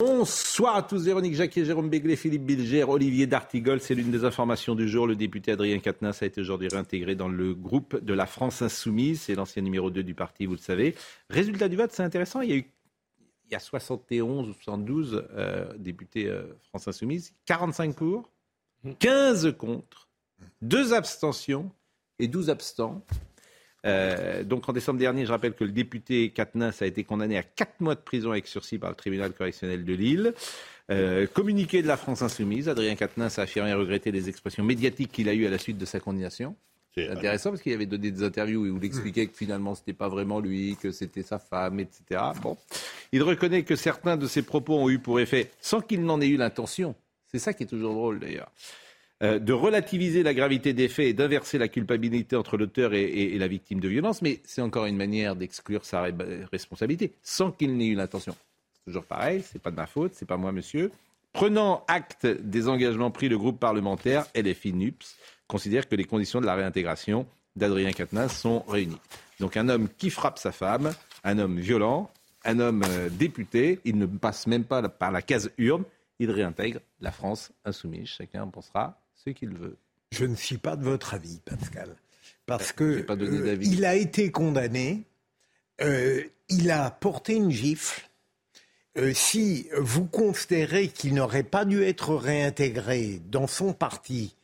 Bonsoir à tous, Véronique Jacquet, Jérôme Béglé, Philippe Bilger, Olivier D'Artigol. C'est l'une des informations du jour. Le député Adrien Quatennens a été aujourd'hui réintégré dans le groupe de la France Insoumise. C'est l'ancien numéro 2 du parti, vous le savez. Résultat du vote, c'est intéressant. Il y a eu il y a 71 ou 72 euh, députés euh, France Insoumise, 45 pour, 15 contre, 2 abstentions et 12 abstents. Euh, donc en décembre dernier, je rappelle que le député Katnas a été condamné à 4 mois de prison avec sursis par le tribunal correctionnel de Lille. Euh, communiqué de la France insoumise, Adrien Quatennens a affirmé regretter les expressions médiatiques qu'il a eues à la suite de sa condamnation. C'est intéressant parce qu'il avait donné des interviews où il expliquait que finalement c'était pas vraiment lui, que c'était sa femme, etc. Bon, il reconnaît que certains de ses propos ont eu pour effet, sans qu'il n'en ait eu l'intention. C'est ça qui est toujours drôle d'ailleurs. Euh, de relativiser la gravité des faits et d'inverser la culpabilité entre l'auteur et, la victime de violence, mais c'est encore une manière d'exclure sa responsabilité, sans qu'il n'ait eu l'intention. Toujours pareil, c'est pas de ma faute, c'est pas moi, monsieur. Prenant acte des engagements pris, le groupe parlementaire LFI NUPS considère que les conditions de la réintégration d'Adrien Quatennens sont réunies. Donc un homme qui frappe sa femme, un homme violent, un homme euh, député, il ne passe même pas par la case urne, il réintègre la France insoumise. Chacun en pensera ce qu'il veut. Je ne suis pas de votre avis, Pascal. Parce que pas donné euh, il a été condamné, euh, il a porté une gifle. Euh, si vous considérez qu'il n'aurait pas dû être réintégré dans son parti,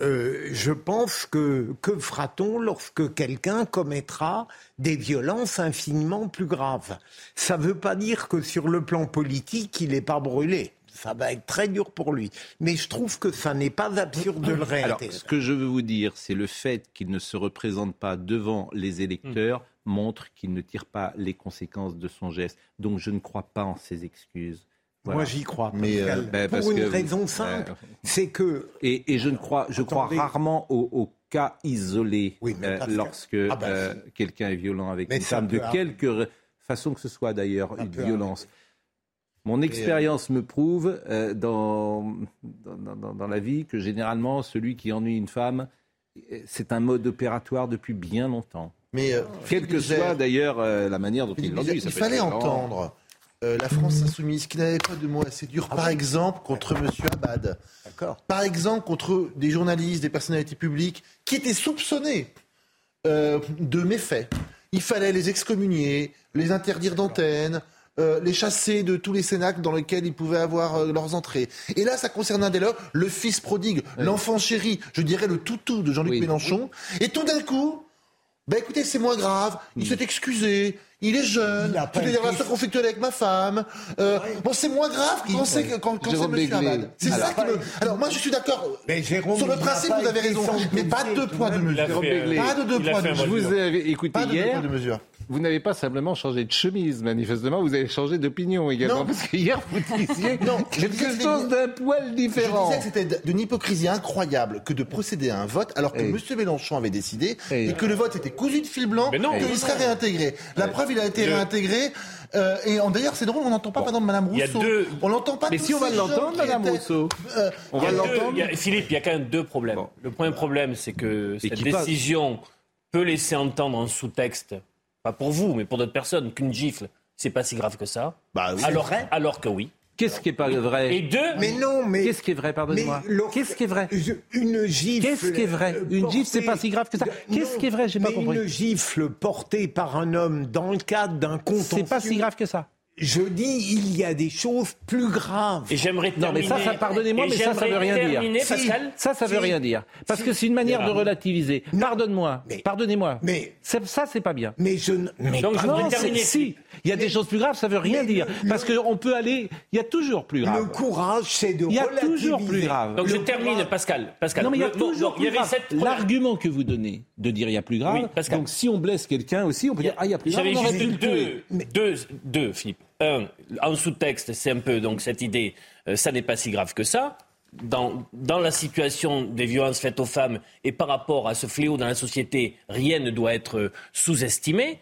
euh, je pense que que fera-t-on lorsque quelqu'un commettra des violences infiniment plus graves? Ça ne veut pas dire que sur le plan politique, il n'est pas brûlé. Ça va être très dur pour lui. Mais je trouve que ça n'est pas absurde de le Alors, réintégrer. ce que je veux vous dire, c'est le fait qu'il ne se représente pas devant les électeurs montre qu'il ne tire pas les conséquences de son geste. Donc, je ne crois pas en ses excuses. Voilà. Moi, j'y crois. Mais, euh, ben, parce pour une que- raison simple, euh, c'est que Et, et je ne crois, je crois rarement aux, aux cas Oui, mais euh, lorsque Ah ben, euh, quelqu'un est violent avec Mais une femme, de quelque façon que ce soit d'ailleurs, une violence. Mon expérience me prouve euh, dans, dans, dans- dans la vie que généralement, celui qui ennuie une femme, euh, c'est un mode opératoire depuis bien longtemps. Mais euh, Quelle que soit d'ailleurs euh, la manière dont il l'ennuie. Il fallait entendre euh, la France insoumise qui n'avait pas de mots assez durs, par exemple contre M. Abad, D'accord. par exemple contre des journalistes, des personnalités publiques qui étaient soupçonnés euh, de méfaits. Il fallait les excommunier, les interdire d'antenne, euh, les chasser de tous les cénacles dans lesquels ils pouvaient avoir euh, leurs entrées. Et là, ça concernait dès lors le fils prodigue, l'enfant chéri, je dirais le toutou de Jean-Luc Oui. Mélenchon. Et tout d'un coup, bah écoutez, c'est moins grave, il s'est excusé, il est jeune, Il des été- relations conflictuelles avec ma femme. Euh, Bon, c'est moins grave quand c'est que- quand, quand c'est Monsieur Béglé. Abad. C'est Alors, ça qui me... Alors moi, je suis d'accord. Sur le principe, vous avez raison, mais pas sanctionné deux poids, de Béglé. Pas de deux poids, deux un Je vous ai écouté Pas de deux hier. Vous n'avez pas simplement changé de chemise, manifestement, vous avez changé d'opinion également. Non. Parce que hier, vous disiez Non, je disais quelque que chose d'un poil Je différent. disais que c'était d'une hypocrisie incroyable que de procéder à un vote alors que. M. Mélenchon avait décidé et que le vote était cousu de fil blanc, non. qu'il serait réintégré. La preuve, il a été Je- réintégré. euh, et d'ailleurs, c'est drôle, on n'entend pas, par exemple, Mme Il y a Rousseau. deux- On l'entend pas. Mais tous si on va l'entendre, Madame étaient- Rousseau, Euh, on Il y va l'entendre. Philippe, il y a quand même deux problèmes. Bon. Le premier problème, c'est que cette passe. décision peut laisser entendre en sous-texte, pas pour vous, mais pour d'autres personnes, qu'une gifle, c'est pas si grave que ça. Bah oui. alors, alors que oui. Qu'est-ce qui est pas vrai Et deux, Mais non, mais. Qu'est-ce qui est vrai, pardonnez-moi Qu'est-ce qui est vrai Une gifle. Qu'est-ce qui est vrai euh, Une gifle, c'est pas si grave que ça. Qu'est-ce qui est vrai J'ai pas compris. Une gifle portée par un homme dans le cadre d'un contentieux. C'est pas si grave que ça. Je dis, il y a des choses plus graves. et j'aimerais Non, mais terminer. ça, ça, pardonnez-moi, mais ça, ça veut rien dire. terminer. Pascal. Ça, ça veut Si. rien dire. Parce Si. que c'est une manière de relativiser. Pardonne-moi. Pardonnez-moi. mais- Ça, c'est pas bien. Mais je. Mais Donc, je voudrais c'est- terminer. si. Il y a des choses plus graves, ça veut rien dire. le- Parce qu'on peut aller. Il y a toujours plus le grave. courage, c'est de Il y a toujours plus grave. Donc je Le termine, courage- Pascal. Pascal. Non, mais il y a Le- toujours plus grave. L'argument que vous donnez de dire il y a plus grave. Donc si on blesse quelqu'un aussi, on peut dire ah il y a plus grave. J'avais juste le deux, deux, Philippe. Un, en sous-texte, c'est un peu donc cette idée, euh, ça n'est pas si grave que ça. Dans, dans la situation des violences faites aux femmes et par rapport à ce fléau dans la société, rien ne doit être euh, sous-estimé.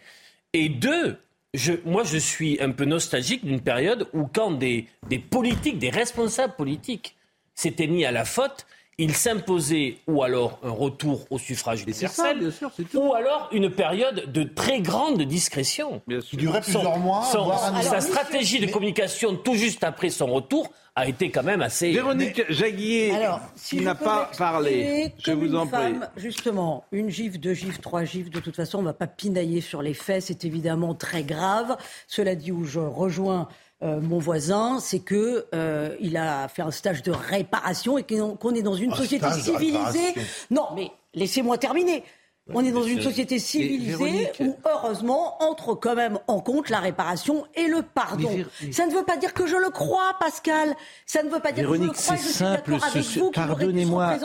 Et deux, je, moi, je suis un peu nostalgique d'une période où, quand des, des politiques, des responsables politiques s'étaient mis à la faute, il s'imposait ou alors un retour au suffrage universel, ou alors une période de très grande discrétion. Qui durait plusieurs mois. sa stratégie de communication tout juste après son retour a été quand même assez. Véronique Jaguier, qui n'a pas parlé, je vous en prie. Justement, une gifle, deux gifles, trois gifles, de toute façon, on ne va pas pinailler sur les faits, c'est évidemment très grave. Cela dit, où je rejoins euh, mon voisin, c'est que euh, il a fait un stage de réparation et qu'on est dans une société civilisée. Non, mais laissez-moi terminer. On est dans une société civilisée où, heureusement, entre quand même en compte la réparation et le pardon. Ça ne veut pas dire que je le crois, Pascal. Ça ne veut pas dire que je le crois. c'est simple. Ce Pardonnez-moi.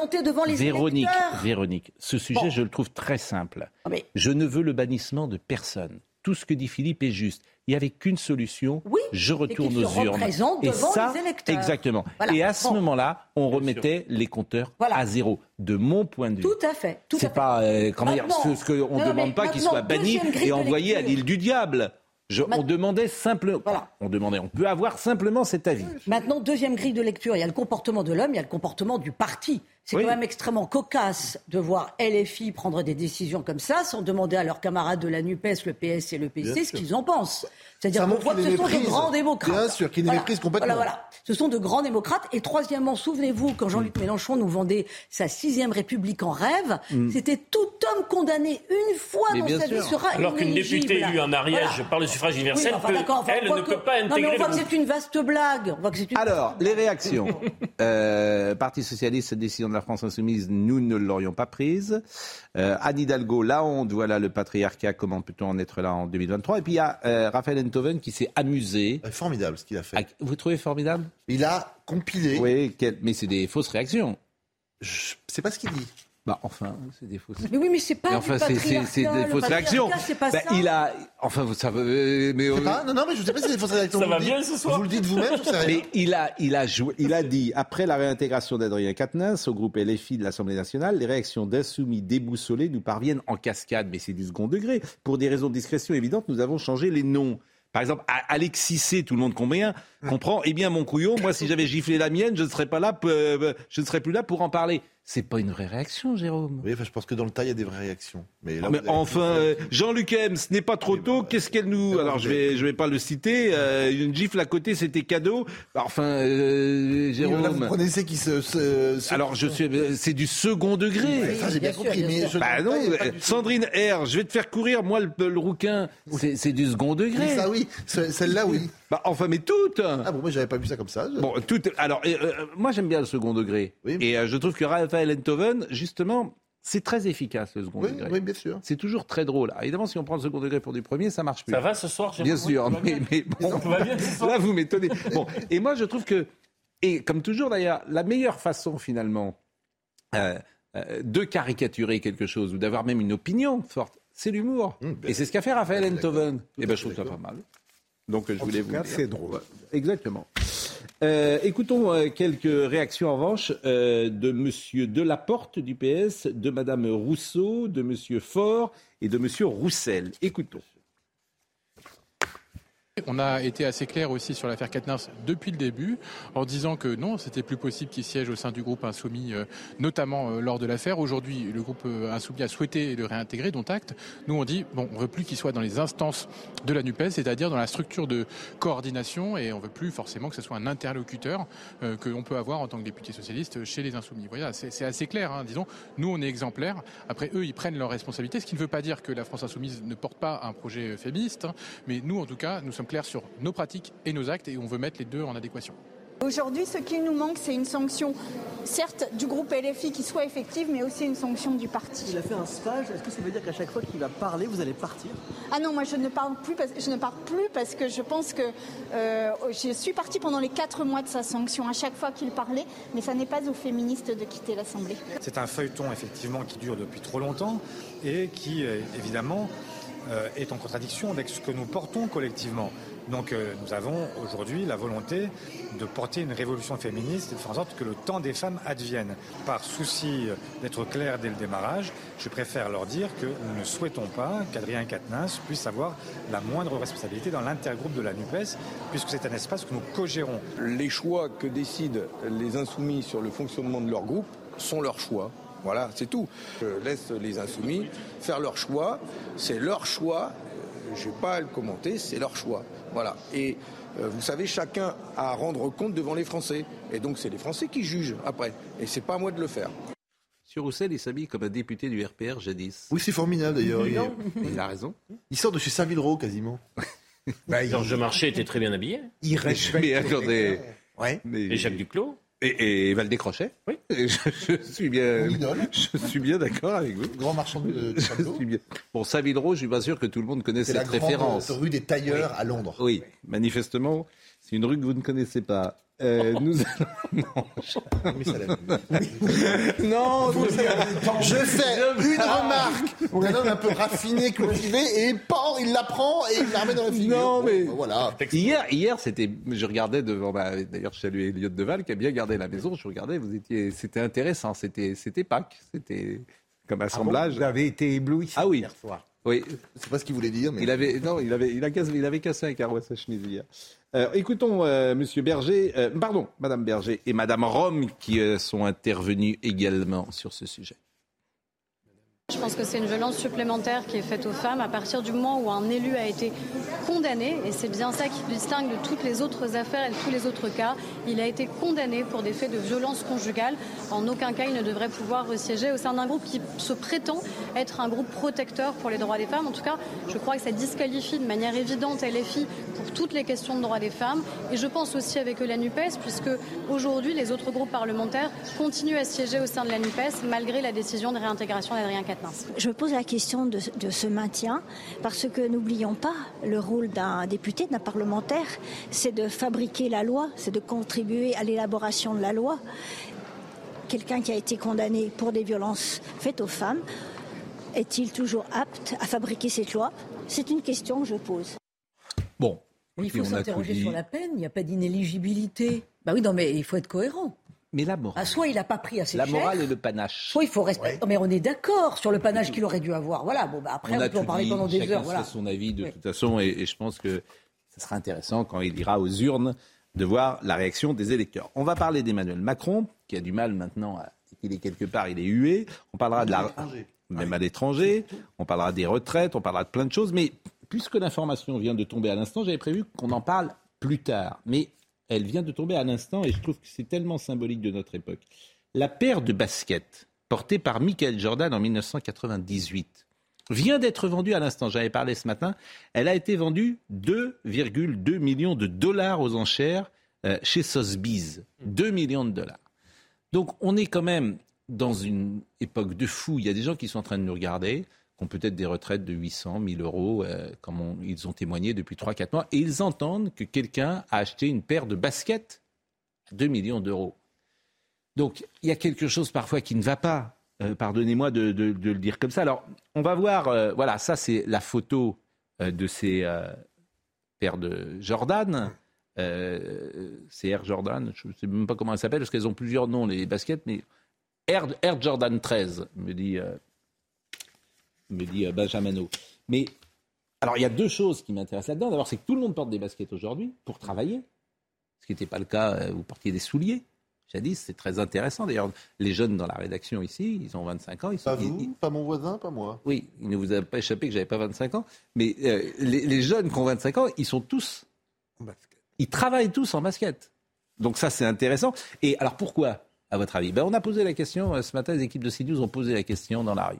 Véronique, Véronique, ce sujet, je le trouve très simple. Ah, je ne veux le bannissement de personne. Tout ce que dit Philippe est juste il n'y avait qu'une solution. Oui, je retourne aux urnes. Et ça, les électeurs. exactement. Et à ce moment-là, on remettait les compteurs à zéro. De mon point de vue. Tout à fait. C'est pas euh, comment dire, ce, qu'on ne demande pas qu'il soit banni et envoyé à l'île du diable. on demandait simplement. On demandait. On peut avoir simplement cet avis. Maintenant, deuxième grille de lecture. Il y a le comportement de l'homme, il y a le comportement du parti. C'est quand même extrêmement cocasse de voir LFI prendre des décisions comme ça sans demander à leurs camarades de la NUPES, le PS et le PC ce qu'ils en pensent. C'est-à-dire qu'on voit que ce sont de grands démocrates. Bien sûr, qui voilà. méprisent complètement. Voilà, voilà. Ce sont de grands démocrates. Et troisièmement, souvenez-vous, quand Jean-Luc Mélenchon nous vendait sa sixième République en rêve, mm. c'était tout homme condamné une fois dans sa vie sera Alors qu'une députée élue en Ariège par le suffrage universel, elle ne peut pas intégrer... Non, mais on voit que c'est une vaste blague. On voit que une Alors, les réactions. euh, Parti Socialiste, décision de la France Insoumise, nous ne l'aurions pas prise. Euh, Anne Hidalgo, la honte, voilà le patriarcat, comment peut-on en être là en 2023 Et puis il y a euh, Raphaël Enthoven qui s'est amusé. Formidable ce qu'il a fait. Ah, vous trouvez formidable? Il a compilé. Oui, mais c'est des fausses réactions. Je sais pas ce qu'il dit. Bah enfin, c'est des fausses. Mais oui, mais c'est pas. enfin, c'est des fausses réactions. Pas bah, il a, enfin, ça veut, mais pas, non, non, mais je sais pas si c'est des fausses réactions. Ça va bien ce soir. Vous le dites vous-même. Mais il a, il a joué, il a dit après la réintégration d'Adrien Quatennens au groupe LFI de l'Assemblée nationale, les réactions d'insoumis déboussolés nous parviennent en cascade, mais c'est du second degré. Pour des raisons de discrétion évidentes, nous avons changé les noms. Par exemple, Alexis C, tout le monde combien comprend. Eh bien, mon couillon, moi, si j'avais giflé la mienne, je ne serais pas là, euh, je ne serais plus là pour en parler. C'est pas une vraie réaction, Jérôme. Oui, enfin, je pense que dans le tas, il y a des vraies réactions. Mais, là, mais enfin, euh, Jean-Luc M, ce n'est pas trop tôt. Qu'est-ce qu'elle nous. Alors, je vais, je vais pas le citer. Euh, une gifle à côté, c'était cadeau. Enfin, euh, Jérôme. là, vous prenez qui se, Alors, je suis. C'est du second degré. ça, j'ai bien, compris. Mais bah non, Sandrine R, je vais te faire courir, moi, le, rouquin. C'est du second degré. ça, oui. Celle-là, oui. Bah, enfin, mais toutes Ah bon, moi, j'avais pas vu ça comme ça. Bon, toutes. Alors, moi, j'aime bien le second degré. Et je trouve que Raphaël Enthoven, justement, c'est très efficace le second degré. Oui, bien sûr. C'est toujours très drôle. évidemment, si on prend le second degré pour du premier, ça marche plus. Ça va ce soir, Bien sûr, mais, bon, là vous m'étonnez. Bon, et moi je trouve que, et comme toujours d'ailleurs, la meilleure façon finalement euh, euh, de caricaturer quelque chose ou d'avoir même une opinion forte, c'est l'humour. Mmh, ben, et c'est ce qu'a fait Raphaël Enthoven. Et eh ben je trouve ça pas mal. Donc je voulais vous dire. C'est drôle. Exactement. Euh, écoutons euh, quelques réactions en revanche euh, de M. Delaporte du PS, de Mme Rousseau, de M. Faure et de M. Roussel. Écoutons. On a été assez clair aussi sur l'affaire Katnars depuis le début, en disant que non, c'était plus possible qu'il siège au sein du groupe Insoumis, euh, notamment euh, lors de l'affaire. Aujourd'hui, le groupe euh, Insoumis a souhaité le réintégrer, dont acte. Nous, on dit, bon, on veut plus qu'il soit dans les instances de la NUPES, c'est-à-dire dans la structure de coordination, et on veut plus forcément que ce soit un interlocuteur que l'on peut avoir en tant que député socialiste chez les Insoumis. Voilà, c'est assez clair, hein, disons. Nous, on est exemplaires. Après, eux, ils prennent leurs responsabilités, ce qui ne veut pas dire que la France Insoumise ne porte pas un projet féministe, hein. mais nous, en tout cas, nous sommes clair sur nos pratiques et nos actes et on veut mettre les deux en adéquation. Aujourd'hui, ce qui nous manque, c'est une sanction, certes du groupe LFI qui soit effective, mais aussi une sanction du parti. Il a fait un stage, est-ce que ça veut dire qu'à chaque fois qu'il va parler, vous allez partir? Ah non, moi je ne parle plus, parce, je ne parle plus parce que je pense que euh, je suis partie pendant les quatre mois de sa sanction à chaque fois qu'il parlait, mais ça n'est pas aux féministes de quitter l'Assemblée. C'est un feuilleton effectivement qui dure depuis trop longtemps et qui, euh, évidemment, est en contradiction avec ce que nous portons collectivement. Donc euh, nous avons aujourd'hui la volonté de porter une révolution féministe et de faire en sorte que le temps des femmes advienne. Par souci d'être clair dès le démarrage, je préfère leur dire que nous ne souhaitons pas qu'Adrien Quatennens puisse avoir la moindre responsabilité dans l'intergroupe de la NUPES, puisque c'est un espace que nous co-gérons. Les choix que décident les insoumis sur le fonctionnement de leur groupe sont leurs choix. Voilà, c'est tout. Je laisse les insoumis faire leur choix. C'est leur choix. Je n'ai pas à le commenter, c'est leur choix. Voilà. Et euh, vous savez, chacun a à rendre compte devant les Français. Et donc, c'est les Français qui jugent après. Et c'est pas à moi de le faire. Sur Roussel, il s'habille comme un député du RPR jadis. Oui, c'est formidable d'ailleurs. Il, Il a raison. il sort de chez Savile-Row quasiment. Bah, il- Georges Marchais était très bien habillé. il respecte. Mais attendez. Ouais. Mais- Et Jacques Duclos. Et, et Oui. Je, je suis bien, Mon idole. je suis bien d'accord avec vous. Grand marchand de, de Je tableaux. suis bien. Bon, Savile-Row, je suis pas sûr que tout le monde connaisse C'est la cette grande référence. rue des tailleurs à Londres. Oui, manifestement, c'est une rue que vous ne connaissez pas. Euh, nous allons... Mais ça l'a- Non, Je fais une remarque d'un homme un peu raffiné, cultivé, et pan, il la prend et il la remet dans la figure. Non, Bon, mais- bah, voilà. Hier, hier c'était, je regardais devant, bah, d'ailleurs, je salue Elliot Deval qui a bien gardé la maison. Je regardais, vous étiez, c'était intéressant. C'était, c'était Pâques, c'était comme assemblage. Vous avez été ébloui Ah oui. hier soir. oui, C'est pas ce qu'il voulait dire, mais. il avait, non, il avait, il a cassé, il avait cassé un carreau à sa chemise hier. Euh, écoutons, euh, Monsieur Berger, euh, pardon, Madame Berger et Madame Rome qui euh, sont intervenus également sur ce sujet. Je pense que c'est une violence supplémentaire qui est faite aux femmes à partir du moment où un élu a été condamné, et c'est bien ça qui le distingue de toutes les autres affaires et de tous les autres cas. Il a été condamné pour des faits de violence conjugale. En aucun cas, il ne devrait pouvoir siéger au sein d'un groupe qui se prétend être un groupe protecteur pour les droits des femmes. En tout cas, je crois que ça disqualifie de manière évidente LFI pour toutes les questions de droits des femmes. Et je pense aussi avec eux la NUPES, puisque aujourd'hui, les autres groupes parlementaires continuent à siéger au sein de la NUPES malgré la décision de réintégration d'Adrien Je pose la question de, de ce maintien parce que n'oublions pas le rôle d'un député, d'un parlementaire, c'est de fabriquer la loi, c'est de contribuer à l'élaboration de la loi. Quelqu'un qui a été condamné pour des violences faites aux femmes, est-il toujours apte à fabriquer cette loi? C'est une question que je pose. Bon, Mais il faut s'interroger sur la peine. Il n'y a pas d'inéligibilité. Bah oui, non, mais il faut être cohérent. Mais la morale, Ah, soit il n'a pas pris assez la cher, morale et le panache. soit il faut respecter. Mais on est d'accord sur le panache qu'il aurait dû avoir. Voilà. Bon, bah après, on, a peut en parler dit, pendant des chacun heures. Voilà. fait son avis de Oui. toute façon, et, et je pense que ce sera intéressant quand il ira aux urnes de voir la réaction des électeurs. On va parler d'Emmanuel Macron, qui a du mal maintenant, à, il est quelque part, il est hué. On parlera de la, même à l'étranger. On parlera des retraites, on parlera de plein de choses. Mais puisque l'information vient de tomber à l'instant, j'avais prévu qu'on en parle plus tard. Mais elle vient de tomber à l'instant et je trouve que c'est tellement symbolique de notre époque. La paire de baskets portée par Michael Jordan en 1998 vient d'être vendue à l'instant. J'avais parlé ce matin. Elle a été vendue 2,2 millions de dollars aux enchères euh, chez Sotheby's. 2 millions de dollars. Donc on est quand même dans une époque de fou. Il y a des gens qui sont en train de nous regarder, qui ont peut-être des retraites de 800, 1000 euros, euh, comme ils ont témoigné depuis 3-4 mois, et ils entendent que quelqu'un a acheté une paire de baskets à 2 millions d'euros. Donc il y a quelque chose parfois qui ne va pas. Euh, Pardonnez-moi de, le dire comme ça. Alors on va voir, euh, voilà, ça c'est la photo de ces paires de Jordan. C'est Air Jordan, je ne sais même pas comment elles s'appellent, parce qu'elles ont plusieurs noms, les baskets, mais Air, Air Jordan 13, me dit, me dit euh, Benjamino. Mais alors, il y a deux choses qui m'intéressent là-dedans. D'abord, c'est que tout le monde porte des baskets aujourd'hui pour travailler, ce qui n'était pas le cas, euh, vous portiez des souliers. Jadis, c'est très intéressant. D'ailleurs, les jeunes dans la rédaction ici, ils ont 25 ans. Ils sont, Pas ils- vous, pas mon voisin, pas moi. oui, il ne vous a pas échappé que j'avais pas 25 ans. Mais euh, les, les jeunes qui ont 25 ans, ils sont tous. Ils travaillent tous en basket. Donc ça, c'est intéressant. Et alors pourquoi, à votre avis? Ben, On a posé la question ce matin, les équipes de CNews ont posé la question dans la rue.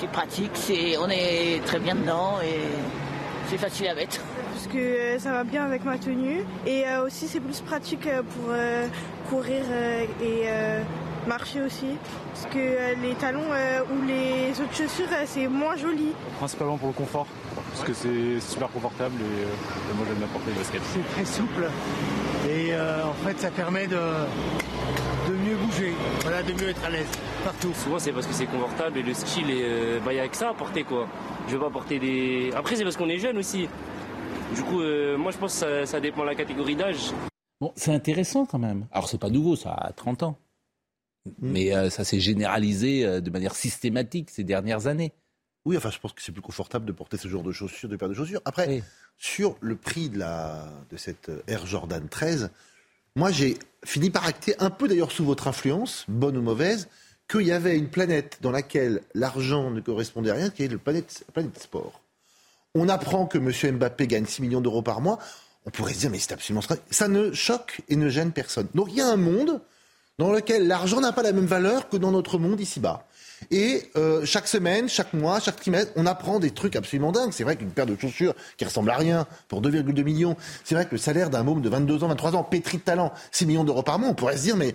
C'est pratique, c'est, on est très bien dedans et c'est facile à mettre. Parce que euh, ça va bien avec ma tenue. Et euh, aussi, c'est plus pratique euh, pour euh, courir euh, et euh, marcher aussi. Parce que euh, les talons euh, ou les autres chaussures, euh, c'est moins joli. Principalement pour le confort, parce que c'est super confortable et, euh, et moi j'aime bien porter les baskets. C'est très souple et euh, en fait ça permet de, de mieux bouger, voilà, de mieux être à l'aise partout. Souvent c'est parce que c'est confortable et le style, il euh, bah, y a que ça à porter quoi. Je veux pas porter des. Après c'est parce qu'on est jeune aussi. Du coup, euh, moi je pense que ça, dépend de la catégorie d'âge. Bon, c'est intéressant quand même. Alors c'est pas nouveau, ça a 30 ans. Mm. Mais euh, ça s'est généralisé de manière systématique ces dernières années. Oui, enfin, je pense que c'est plus confortable de porter ce genre de chaussures, de paires de chaussures. Après, sur le prix de, la, de cette Air Jordan 13, moi, j'ai fini par acter, un peu d'ailleurs sous votre influence, bonne ou mauvaise, qu'il y avait une planète dans laquelle l'argent ne correspondait à rien, qui est le planète, planète sport. On apprend que M. Mbappé gagne 6 millions d'euros par mois. On pourrait se dire, mais c'est absolument Ça ne choque et ne gêne personne. Donc il y a un monde dans lequel l'argent n'a pas la même valeur que dans notre monde ici-bas. Et euh, chaque semaine, chaque mois, chaque trimestre, on apprend des trucs absolument dingues. C'est vrai qu'une paire de chaussures qui ressemble à rien pour 2,2 millions, c'est vrai que le salaire d'un môme de 22 ans, 23 ans, pétri de talent, 6 millions d'euros par mois, on pourrait se dire, mais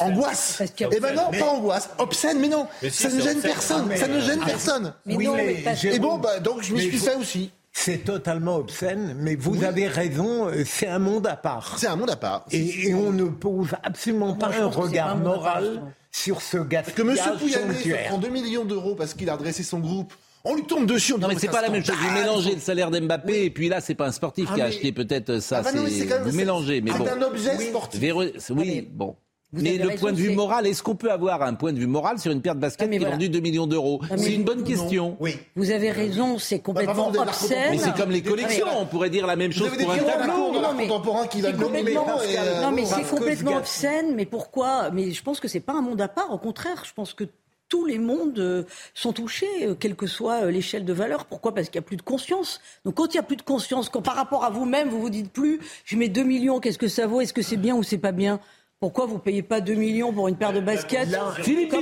angoisse. Eh ben non, pas angoisse. Obscène, mais non. ça ne gêne personne. ça ne gêne personne. oui, mais et bon, bah, donc je me suis fait aussi. C'est totalement obscène, mais vous avez raison, euh, c'est un monde à part. C'est un monde à part. Et, on ne pose absolument pas un regard moral sur ce gaspillage Que M. Pouyanné prend 2 millions d'euros parce qu'il a redressé son groupe on lui tombe dessus. non, mais c'est pas la même chose. Vous mélangez le salaire d'Mbappé et puis là, c'est pas un sportif ah, qui a acheté peut-être ça. Ah, bah c'est vous mélangez, mais bon. C'est un objet sportif. Oui, bon mais le point de vue moral, est-ce qu'on peut avoir un point de vue moral sur une paire de baskets qui est vendue 2 millions d'euros C'est une bonne question. Oui. Vous avez raison, c'est complètement obscène. Mais c'est comme les collections, on pourrait dire la même chose pour un tableau. Non, mais contemporain qui va complètement, euh, non, mais c'est complètement obscène. Mais pourquoi Mais je pense que c'est pas un monde à part. Au contraire, je pense que tous les mondes euh, sont touchés, euh, quelle que soit l'échelle de valeur. Pourquoi? Parce qu'il n'y a plus de conscience. Donc quand il n'y a plus de conscience, quand par rapport à vous-même, vous vous dites plus, je mets 2 millions, qu'est-ce que ça vaut? Est-ce que c'est bien ou c'est pas bien? Pourquoi vous payez pas 2 millions pour une paire de baskets Philippe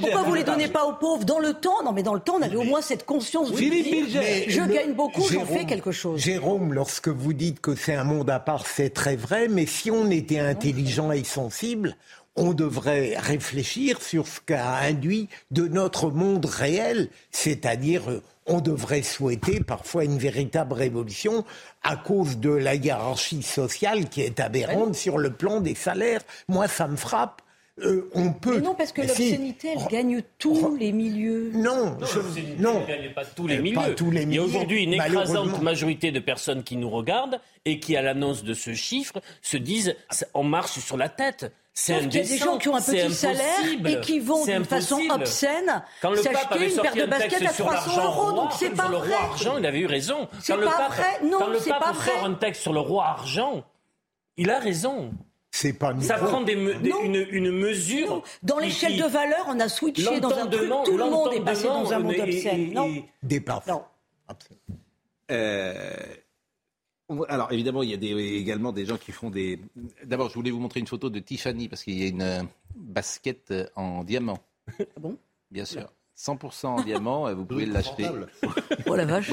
Pourquoi vous les donnez pas aux pauvres dans le temps? Non, mais dans le temps, on avait au moins cette conscience. Philippe Je gagne beaucoup, j'en fais quelque chose. Jérôme, lorsque vous dites que c'est un monde à part, c'est très vrai. Mais si on était intelligent et sensible, on devrait réfléchir sur ce qu'a induit de notre monde réel, c'est-à-dire euh, on devrait souhaiter parfois une véritable révolution à cause de la hiérarchie sociale qui est aberrante sur le plan des salaires. Moi, ça me frappe. Euh, on peut. Mais non, parce que l'obscénité, elle gagne tous les milieux. Non, non, elle ne gagne pas tous les milieux. Il y a aujourd'hui une écrasante majorité de personnes qui nous regardent et qui, à l'annonce de ce chiffre, se disent on marche sur la tête. C'est Il y a des gens qui ont un petit salaire et qui vont d'une façon obscène s'acheter une paire de baskets à 300 euros. Donc c'est pas le vrai. roi argent, il avait eu raison. C'est pas vrai. Non, c'est pas vrai. Quand sort un texte sur le roi argent, il a raison. C'est pas Ça prend des une, une, mesure. Dans l'échelle de valeur, on a switché dans un truc. Tout le monde est passé dans un monde obscène. Non. Des Non. Euh, alors évidemment, il y a des, également des gens qui font des. D'abord, je voulais vous montrer une photo de Tiffany parce qu'il y a une euh, basket euh, en diamant. Ah bon? Bien sûr. 100% en diamant, vous pouvez l'acheter. Oh la vache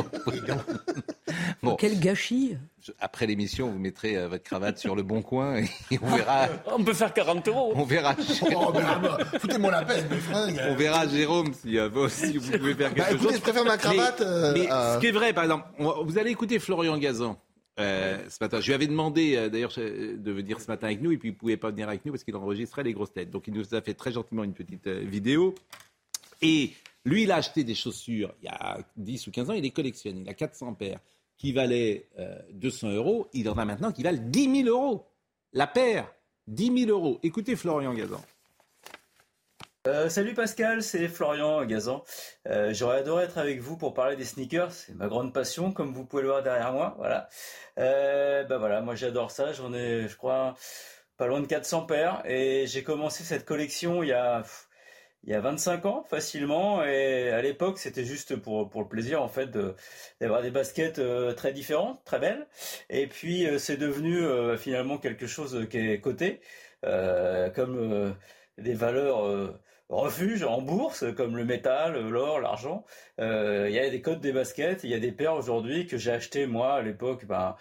bon. Quel gâchis Après l'émission, vous mettrez euh, votre cravate sur le bon coin et on verra. On peut faire 40 euros. On verra. Oh, foutez-moi la peine, On verra, Jérôme, si, vous pouvez faire bah, quelque chose. Je préfère ma cravate. Mais, ce qui est vrai, par exemple, vous allez écouter Florian Gazan. Euh, ce matin. Je lui avais demandé euh, d'ailleurs de venir ce matin avec nous et puis il ne pouvait pas venir avec nous parce qu'il enregistrait les grosses têtes. Donc il nous a fait très gentiment une petite euh, vidéo. Et lui, il a acheté des chaussures il y a 10 ou 15 ans, il les collectionne. Il a 400 paires qui valaient 200 euros. Il en a maintenant qui valent 10 000 euros. La paire, 10 000 euros. Écoutez Florian Gazan. Euh, salut Pascal, c'est Florian Gazan. Euh, j'aurais adoré être avec vous pour parler des sneakers, c'est ma grande passion, comme vous pouvez le voir derrière moi. Voilà. Bah voilà, moi j'adore ça. J'en ai, je crois, pas loin de 400 paires, et j'ai commencé cette collection il y a il y a 25 ans facilement, et à l'époque c'était juste pour pour le plaisir en fait d'avoir des baskets très différentes, très belles. Et puis c'est devenu finalement quelque chose qui est coté, comme des valeurs refuges en bourse, comme le métal, l'or, l'argent. Euh, il y a des codes des baskets, il y a des paires aujourd'hui que j'ai acheté moi à l'époque ben,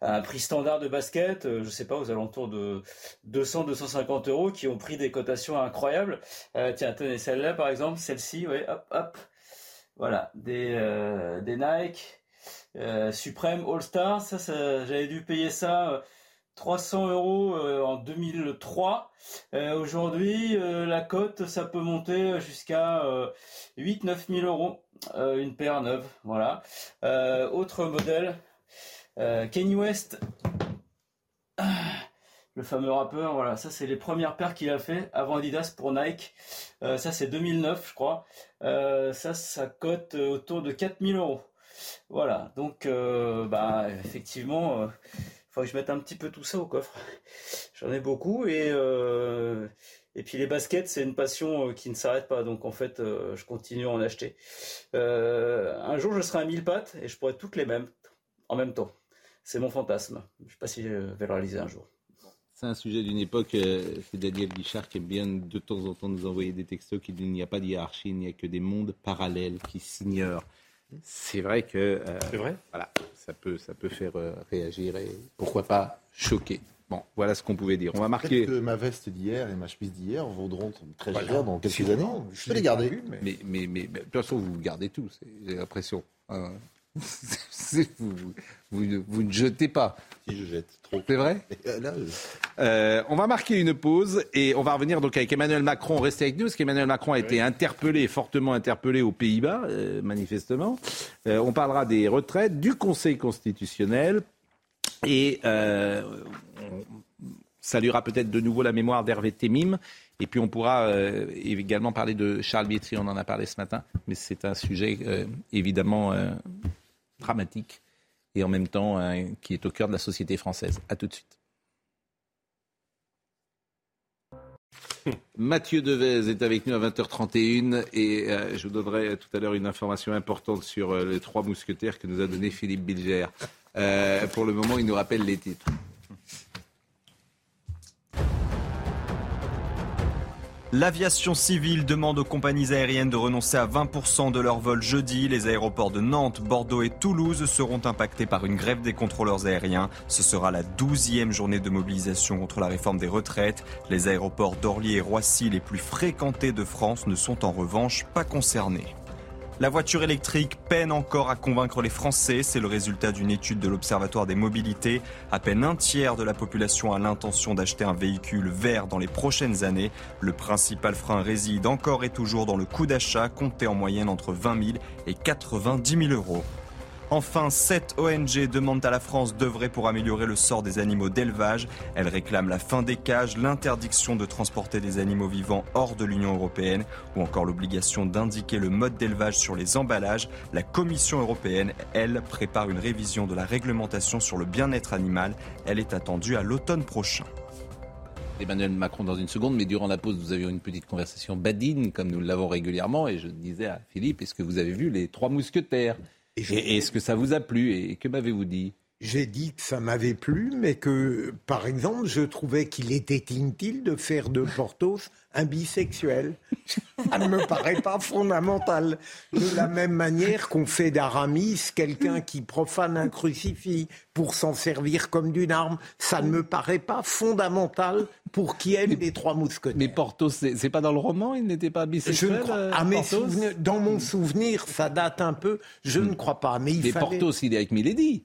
à un prix standard de basket, euh, je sais pas, aux alentours de 200-250 euros, qui ont pris des cotations incroyables. Euh, tiens, tenez, celle-là par exemple, celle-ci, ouais, hop, hop. Voilà, des, des Nike Supreme All Star, ça j'avais dû payer ça 300 euros en 2003. Aujourd'hui, la cote, ça peut monter jusqu'à 8-9 000 euros, une paire neuve. Voilà. autre modèle, Kanye West le fameux rappeur. Voilà, ça c'est les premières paires qu'il a fait avant Adidas pour Nike. Euh, ça c'est 2009, je crois. Euh, ça, ça cote autour de 4000 euros. Voilà, donc euh, bah effectivement, faut que je mette un petit peu tout ça au coffre. J'en ai beaucoup et et puis les baskets, c'est une passion qui ne s'arrête pas. Donc en fait, je continue à en acheter. un jour, je serai à 1000 pattes et je pourrai toutes les mêmes en même temps. C'est mon fantasme. Je ne sais pas si je vais le réaliser un jour. C'est un sujet d'une époque, euh, c'est Daniel Guichard qui aime bien de temps en temps nous envoyer des textos qui disent il n'y a pas de hiérarchie, il n'y a que des mondes parallèles qui s'ignorent. C'est vrai que euh, c'est vrai. Voilà, ça peut, ça peut faire euh, réagir et pourquoi pas choquer. Bon, voilà ce qu'on pouvait dire. On va marquer. Que ma veste d'hier et ma chemise d'hier vaudront très cher dans quelques années. Je peux les garder. mais... Mais, mais, de toute façon, vous gardez tout, j'ai l'impression. Hein. vous, vous, ne jetez pas. Si je jette trop. C'est vrai euh, euh, On va marquer une pause et on va revenir donc avec Emmanuel Macron. Restez avec nous parce qu'Emmanuel Macron a été interpellé, fortement interpellé aux Pays-Bas, euh, manifestement. on parlera des retraites, du Conseil constitutionnel et on saluera peut-être de nouveau la mémoire d'Hervé Temim. Et puis on pourra également parler de Charles Bietri, on en a parlé ce matin, mais c'est un sujet évidemment dramatique et en même temps euh, qui est au cœur de la société française. A tout de suite. Mathieu Devez est avec nous à 20h31 et euh, je vous donnerai tout à l'heure une information importante sur euh, les trois mousquetaires que nous a donné Philippe Bilger. pour le moment, il nous rappelle les titres. L'aviation civile demande aux compagnies aériennes de renoncer à 20% de leurs vols jeudi. Les aéroports de Nantes, Bordeaux et Toulouse seront impactés par une grève des contrôleurs aériens. Ce sera la douzième journée de mobilisation contre la réforme des retraites. Les aéroports d'Orly et Roissy, les plus fréquentés de France, ne sont en revanche pas concernés. La voiture électrique peine encore à convaincre les Français. C'est le résultat d'une étude de l'Observatoire des mobilités. À peine un tiers de la population a l'intention d'acheter un véhicule vert dans les prochaines années. Le principal frein réside encore et toujours dans le coût d'achat, compté en moyenne entre 20 000 et 90 000 euros. Enfin, sept ONG demandent à la France d'œuvrer pour améliorer le sort des animaux d'élevage. Elles réclament la fin des cages, l'interdiction de transporter des animaux vivants hors de l'Union européenne ou encore l'obligation d'indiquer le mode d'élevage sur les emballages. La Commission européenne, elle, prépare une révision de la réglementation sur le bien-être animal. Elle est attendue à l'automne prochain. Emmanuel Macron dans une seconde, mais durant la pause, vous aviez une petite conversation badine, comme nous l'avons régulièrement, et je disais à Philippe, est-ce que vous avez vu les trois mousquetaires? Et est-ce que ça vous a plu et que m'avez-vous dit? J'ai dit que ça m'avait plu, mais que, par exemple, je trouvais qu'il était inutile de faire de Portos un bisexuel. Ça ne me paraît pas fondamental. De la même manière qu'on fait d'Aramis quelqu'un qui profane un crucifix pour s'en servir comme d'une arme, ça ne me paraît pas fondamental pour qui aime les trois mousquetaires. Mais Portos, c'est pas dans le roman Il n'était pas bisexuel je euh, à mes Dans mon souvenir, ça date un peu. Je ne crois pas. Mais, il mais Portos, il est avec Milady.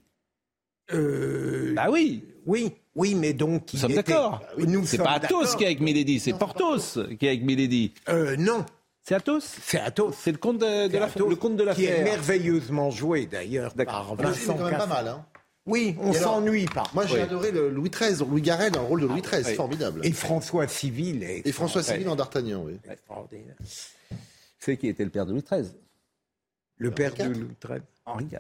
Euh, bah oui. Oui, oui, mais donc. Nous sommes d'accord. C'est pas Athos qui est avec Milady, c'est Porthos qui est avec Milady. Euh, non. C'est Athos C'est Athos. C'est le conte de, la le conte de Qui est merveilleusement joué d'ailleurs par Vincent quand même pas mal. Hein. Oui, on s'ennuie pas. Moi, j'ai adoré le Louis XIII, Louis Garrel dans le rôle de Louis XIII, formidable. Et François Civil. Et François Civil en D'Artagnan, oui. C'est qui était le père de Louis XIII Le père de Louis XIII Henri IV.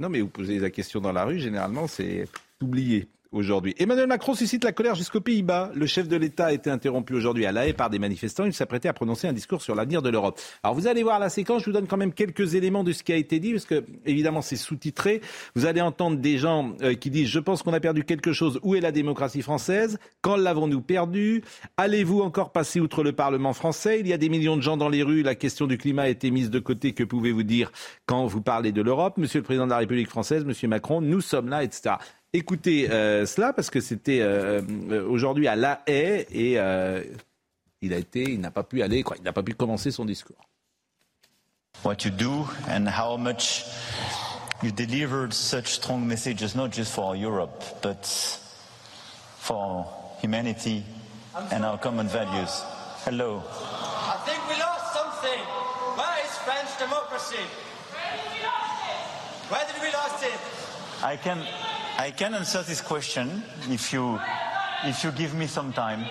Non, mais vous posez la question dans la rue, généralement, c'est oublié aujourd'hui. Emmanuel Macron suscite la colère jusqu'aux Pays-Bas. Le chef de l'État a été interrompu aujourd'hui à La Haye par des manifestants. Il s'apprêtait à prononcer un discours sur l'avenir de l'Europe. Alors vous allez voir la séquence, je vous donne quand même quelques éléments de ce qui a été dit, parce que évidemment c'est sous-titré. Vous allez entendre des gens euh, qui disent Je pense qu'on a perdu quelque chose. Où est la démocratie française? Quand l'avons-nous perdu? Allez-vous encore passer outre le Parlement français? Il y a des millions de gens dans les rues. La question du climat a été mise de côté. Que pouvez-vous dire quand vous parlez de l'Europe? Monsieur le Président de la République française, Monsieur Macron, nous sommes là, etc. Écoutez euh, cela parce que c'était euh, euh, aujourd'hui à La Haye et il a été, il n'a pas pu aller, quoi, il n'a pas pu commencer son discours. What you do and how much you delivered such strong messages, not just for Europe, but for humanity and our common values. Hello. I think we lost something. Where is French democracy? Where did we lose it? I can, I can answer this question if you, if you give me some time.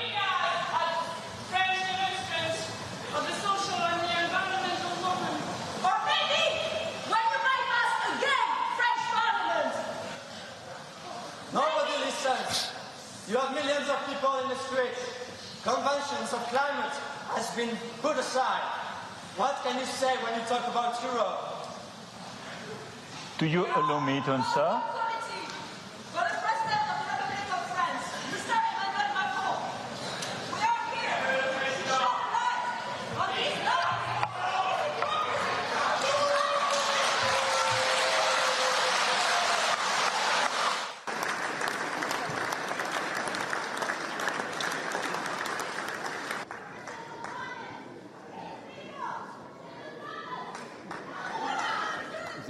Nobody listens. You have millions of people in the streets. Conventions of climate has been put aside. What can you say when you talk about Europe? Do you allow me to answer?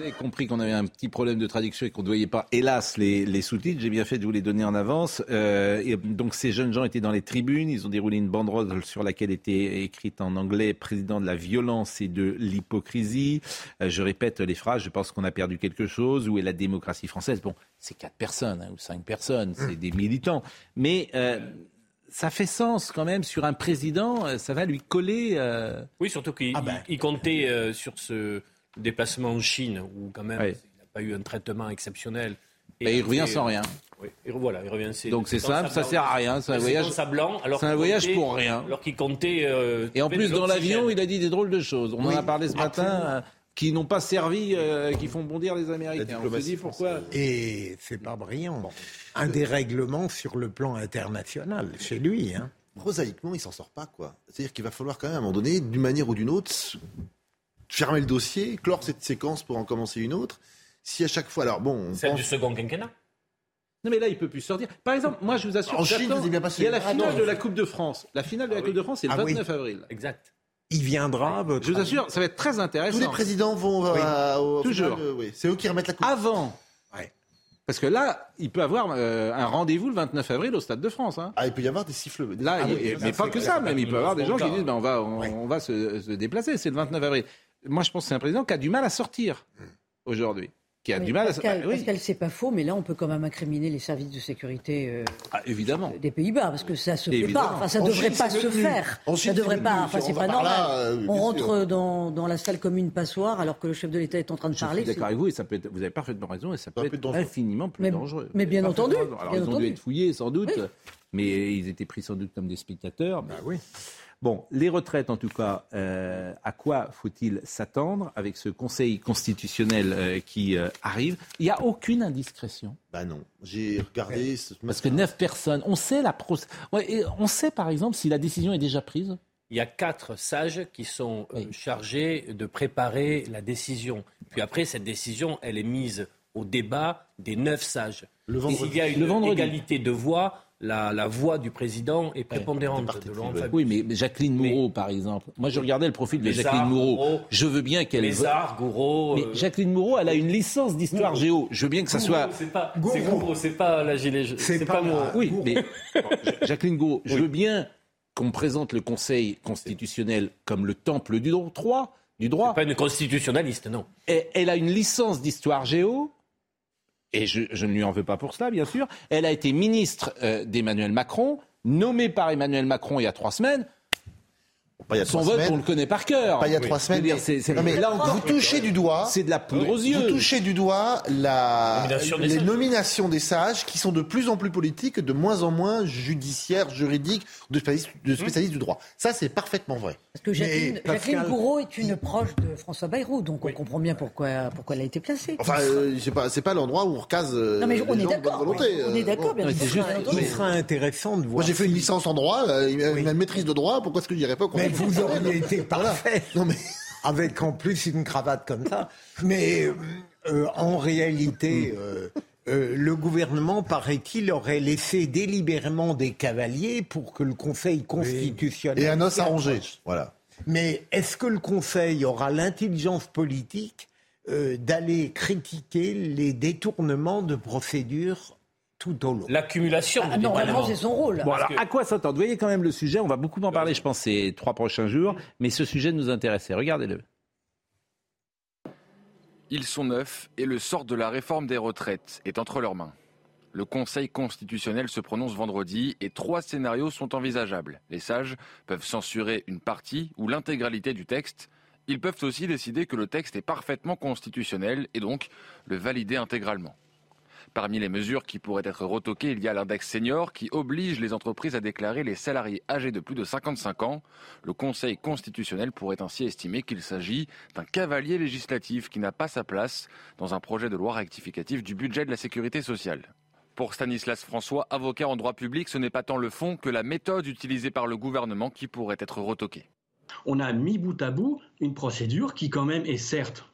Avez compris qu'on avait un petit problème de traduction et qu'on ne voyait pas, hélas, les, les sous-titres. J'ai bien fait de vous les donner en avance. Euh, et donc ces jeunes gens étaient dans les tribunes. Ils ont déroulé une banderole sur laquelle était écrite en anglais "Président de la violence et de l'hypocrisie". Euh, je répète les phrases. Je pense qu'on a perdu quelque chose. Où est la démocratie française? Bon, c'est quatre personnes hein, ou cinq personnes. C'est des militants, mais euh, ça fait sens quand même sur un président. Ça va lui coller. euh, Oui, surtout qu'il Ah ben. comptait euh, sur ce déplacement en Chine, où quand même il n'a pas eu un traitement exceptionnel. Et il revient sans rien. Oui, et voilà, il revient. c'est- Donc c'est simple, ça sert à rien, c'est un voyage- blanc, alors c'est un voyage comptait- pour rien. Alors qu'il comptait. euh, Et en plus, dans l'avion, il a dit des drôles de choses. On en a parlé ce matin, euh, qui n'ont pas servi, euh, qui font bondir les Américains. On se dit pourquoi Et c'est pas brillant. Un dérèglement sur le plan international, chez lui. Hein. Prosaïquement, il s'en sort pas, quoi. C'est-à-dire qu'il va falloir quand même, à un moment donné, d'une manière ou d'une autre, fermer le dossier, clore cette séquence pour en commencer une autre. Si à chaque fois, alors bon, on Celle pense- du second quinquennat. Non mais là, il peut plus sortir. Par exemple, moi, je vous assure, En Chine, j'attends- vous est bien passé. il y a la Ah finale non. de la Coupe de France. La finale de la Coupe de France, c'est le Ah oui. 29 avril. Exact. Il viendra, votre Je vous avis assure, ça va être très intéressant. tous les présidents vont Oui. à- au Toujours. final, euh, oui. C'est eux qui remettent la coupe. Avant. Parce que là, il peut avoir euh, un rendez-vous le 29 avril au Stade de France. hein. Ah, il peut y avoir des siffles. Là, Ah il- oui, mais pas que ça, même il peut y avoir des gens qui disent ben, on va, on, on va se, se déplacer. C'est le 29 avril. Moi, je pense que c'est un président qui a du mal à sortir aujourd'hui. Qui a Oui, du mal Pascal, à. Ah, oui. Pascal, c'est pas faux, mais là, on peut quand même incriminer les services de sécurité euh, Ah, évidemment. des Pays-Bas, parce que ça se fait Évidemment. pas. Enfin, ça En devrait Chine, pas se faire. en ça devrait c'est pas. Enfin, on c'est pas là, normal. euh, on rentre dans, dans la salle commune passoire, alors que le chef de l'État est en train de Je parler. suis c'est- d'accord avec vous et ça peut être, vous avez parfaitement raison et ça peut Ça être peut être dangereux. infiniment plus Mais- dangereux. mais bien entendu. Alors bien ils ont entendu. dû être fouillés sans doute, Oui. mais ils étaient pris sans doute comme des spectateurs. Bah oui. Bon, les retraites en tout cas, euh, à quoi faut-il s'attendre avec ce Conseil constitutionnel euh, qui euh, arrive? Il n'y a aucune indiscrétion. Bah non, j'ai regardé. ce Parce que neuf personnes, on sait la procé- ouais, et on sait par exemple si la décision est déjà prise. Il y a quatre sages qui sont chargés de préparer la décision. Puis après, cette décision, elle est mise au débat des neuf sages. Le Et vendredi. S'il y a Le une vendredi. égalité de voix, la, la voix du président est prépondérante. de Laurent Fabius. Oui, mais Jacqueline Moreau, par exemple. Moi, je regardais le profil de Jacqueline Moreau. Je veux bien qu'elle. Lézard, Gouraud. Mais euh, Jacqueline Moreau, elle a une licence d'histoire géo. Je veux bien que ça soit. C'est pas, c'est Gouraud, c'est pas la gilet jaune. C'est pas pas. Oui, mais Jacqueline Gouraud, je veux bien qu'on présente le Conseil constitutionnel comme le temple du droit. Du droit. Pas une constitutionnaliste, non. Et elle a une licence d'histoire géo. Et je, ne lui en veux pas pour cela, bien sûr. Elle a été ministre euh, d'Emmanuel Macron, nommée par Emmanuel Macron il y a trois semaines. Pas il y a Son trois vote, semaines. on le connaît par cœur. Pas il y a Oui. trois semaines. dire, mais- c'est- c'est- Non, mais là, vous touchez du doigt. C'est de la poudre aux Vous yeux. touchez du doigt la, Nomination des les sages. nominations des sages qui sont de plus en plus politiques, de moins en moins judiciaires, juridiques, de spécialistes, de spécialistes du droit. Ça, c'est parfaitement vrai. Parce que Jacqueline, Pascal- Jacqueline Gouraud est une proche de François Bayrou, donc on comprend bien pourquoi, pourquoi elle a été placée. Enfin, euh, c'est pas, c'est pas l'endroit où on recase euh, non mais les on est d'accord. volonté. On est euh, d'accord, bien sûr. Il sera intéressant de voir. Moi, j'ai fait une licence en droit, euh, une, maîtrise de droit. Pourquoi est-ce que je dirais pas qu'on vous auriez été parfait. Non, mais Avec en plus une cravate comme ça. Mais euh, en réalité, euh, euh, le gouvernement, paraît-il, aurait laissé délibérément des cavaliers pour que le Conseil constitutionnel. et un os arrangé. Voilà. Mais est-ce que le Conseil aura l'intelligence politique euh, d'aller critiquer les détournements de procédures tout au long. L'accumulation Ah, de normalement, c'est son rôle. Bon, alors, à quoi s'attendre Vous voyez quand même le sujet, on va beaucoup en parler, je pense, ces trois prochains jours, mais ce sujet nous intéressait. Regardez-le. Ils sont neufs et le sort de la réforme des retraites est entre leurs mains. Le Conseil constitutionnel se prononce vendredi et trois scénarios sont envisageables. Les sages peuvent censurer une partie ou l'intégralité du texte. Ils peuvent aussi décider que le texte est parfaitement constitutionnel et donc le valider intégralement. Parmi les mesures qui pourraient être retoquées, il y a l'index senior qui oblige les entreprises à déclarer les salariés âgés de plus de 55 ans. Le Conseil constitutionnel pourrait ainsi estimer qu'il s'agit d'un cavalier législatif qui n'a pas sa place dans un projet de loi rectificatif du budget de la sécurité sociale. Pour Stanislas François, avocat en droit public, ce n'est pas tant le fond que la méthode utilisée par le gouvernement qui pourrait être retoquée. on a mis bout à bout une procédure qui quand même est certes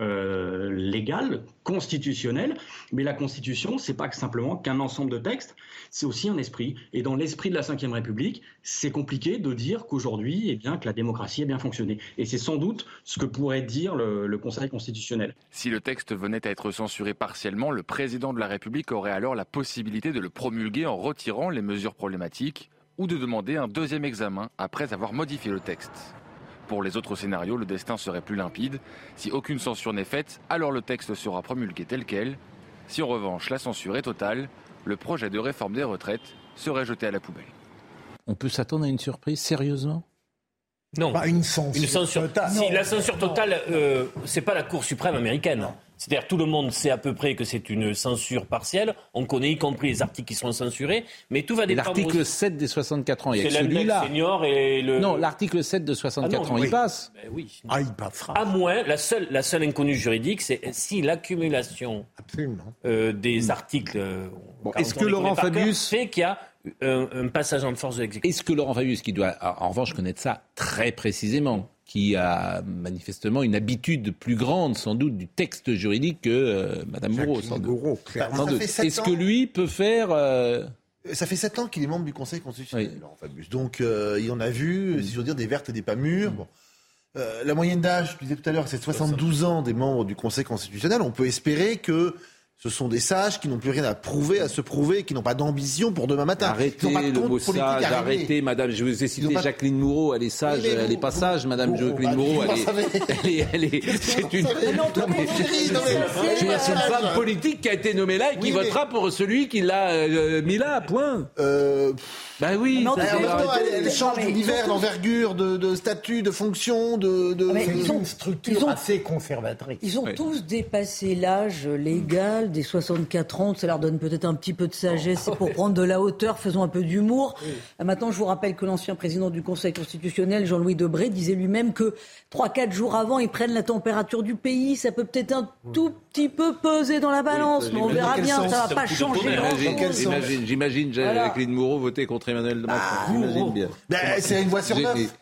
euh, légale, constitutionnelle, mais la Constitution, c'est pas simplement qu'un ensemble de textes, c'est aussi un esprit. Et dans l'esprit de la Ve République, c'est compliqué de dire qu'aujourd'hui, eh bien, que la démocratie a bien fonctionné. Et c'est sans doute ce que pourrait dire le Conseil constitutionnel. Si le texte venait à être censuré partiellement, le président de la République aurait alors la possibilité de le promulguer en retirant les mesures problématiques ou de demander un deuxième examen après avoir modifié le texte. Pour les autres scénarios, le destin serait plus limpide. Si aucune censure n'est faite, alors le texte sera promulgué tel quel. Si en revanche la censure est totale, le projet de réforme des retraites serait jeté à la poubelle. On peut s'attendre à une surprise, sérieusement? Non. Pas une censure. Une censure. totale. Si la censure totale, euh, c'est pas la Cour suprême américaine. C'est-à-dire tout le monde sait à peu près que c'est une censure partielle. On connaît y compris les articles qui sont censurés, mais tout va dépendre. L'article aussi- 7 des 64 ans, il y a celui-là. senior et le. Non, l'article 7 de 64 Ah non, ans, oui. il passe. Ben oui. Ah, il passera. À moins, la seule, la seule inconnue juridique, c'est si l'accumulation Absolument. euh, des articles. euh, Bon, est-ce que Laurent Fabius- fait qu'il y a un, un passage en force de l'exécutif Est-ce que Laurent Fabius, qui doit en revanche connaître ça très précisément, qui a manifestement une habitude plus grande sans doute du texte juridique que euh, Madame Moreau, sans. Gouraud, clairement. Est-ce que lui peut faire euh, Ça fait sept ans qu'il est membre du Conseil constitutionnel, Fabius. Donc, euh, il en a vu, si je veux dire, des vertes et des pas mûres. Bon. Euh, la moyenne d'âge, je disais tout à l'heure, c'est 72 ans des membres du Conseil constitutionnel. On peut espérer que ce sont des sages qui n'ont plus rien à prouver, à se prouver, qui n'ont pas d'ambition pour demain matin. Arrêtez Ils n'ont pas de le mot sage, arrêtez, madame. Je vous ai cité pas- Jacqueline Moreau, elle est sage, Oui, elle est pas sage, madame vous- Jacqueline bah, Moreau, elle est, elle est, elle est- c'est une, femme politique qui a été nommée là et qui votera pour celui qui l'a euh, mis là, point. Euh, Ben oui. Mais en c'est- tout en même cas, temps, elle, elle change Non, mais d'univers, d'envergure, de, de statut, de fonction, de. de- mais C'est ils ont- une structure ils ont- assez conservatrice. Ils ont Oui. tous dépassé l'âge légal des 64 ans. Ça leur donne peut-être un petit peu de sagesse. C'est pour prendre de la hauteur, faisons un peu d'humour. Euh, Maintenant, je vous rappelle que l'ancien président du Conseil constitutionnel, Jean-Louis Debré, disait lui-même que 3-4 jours avant, ils prennent la température du pays. Ça peut peut-être un tout petit peu peser dans la balance, mais on verra bien. sens Ça va pas changer grand-chose. J'imagine, j'imagine, Voilà. Jacqueline Moreau voter contre Emmanuel Macron. J'imagine bien. Ben, c'est une voix sur neuf.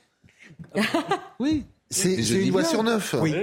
Oui. C'est une voix sur neuf. Oui.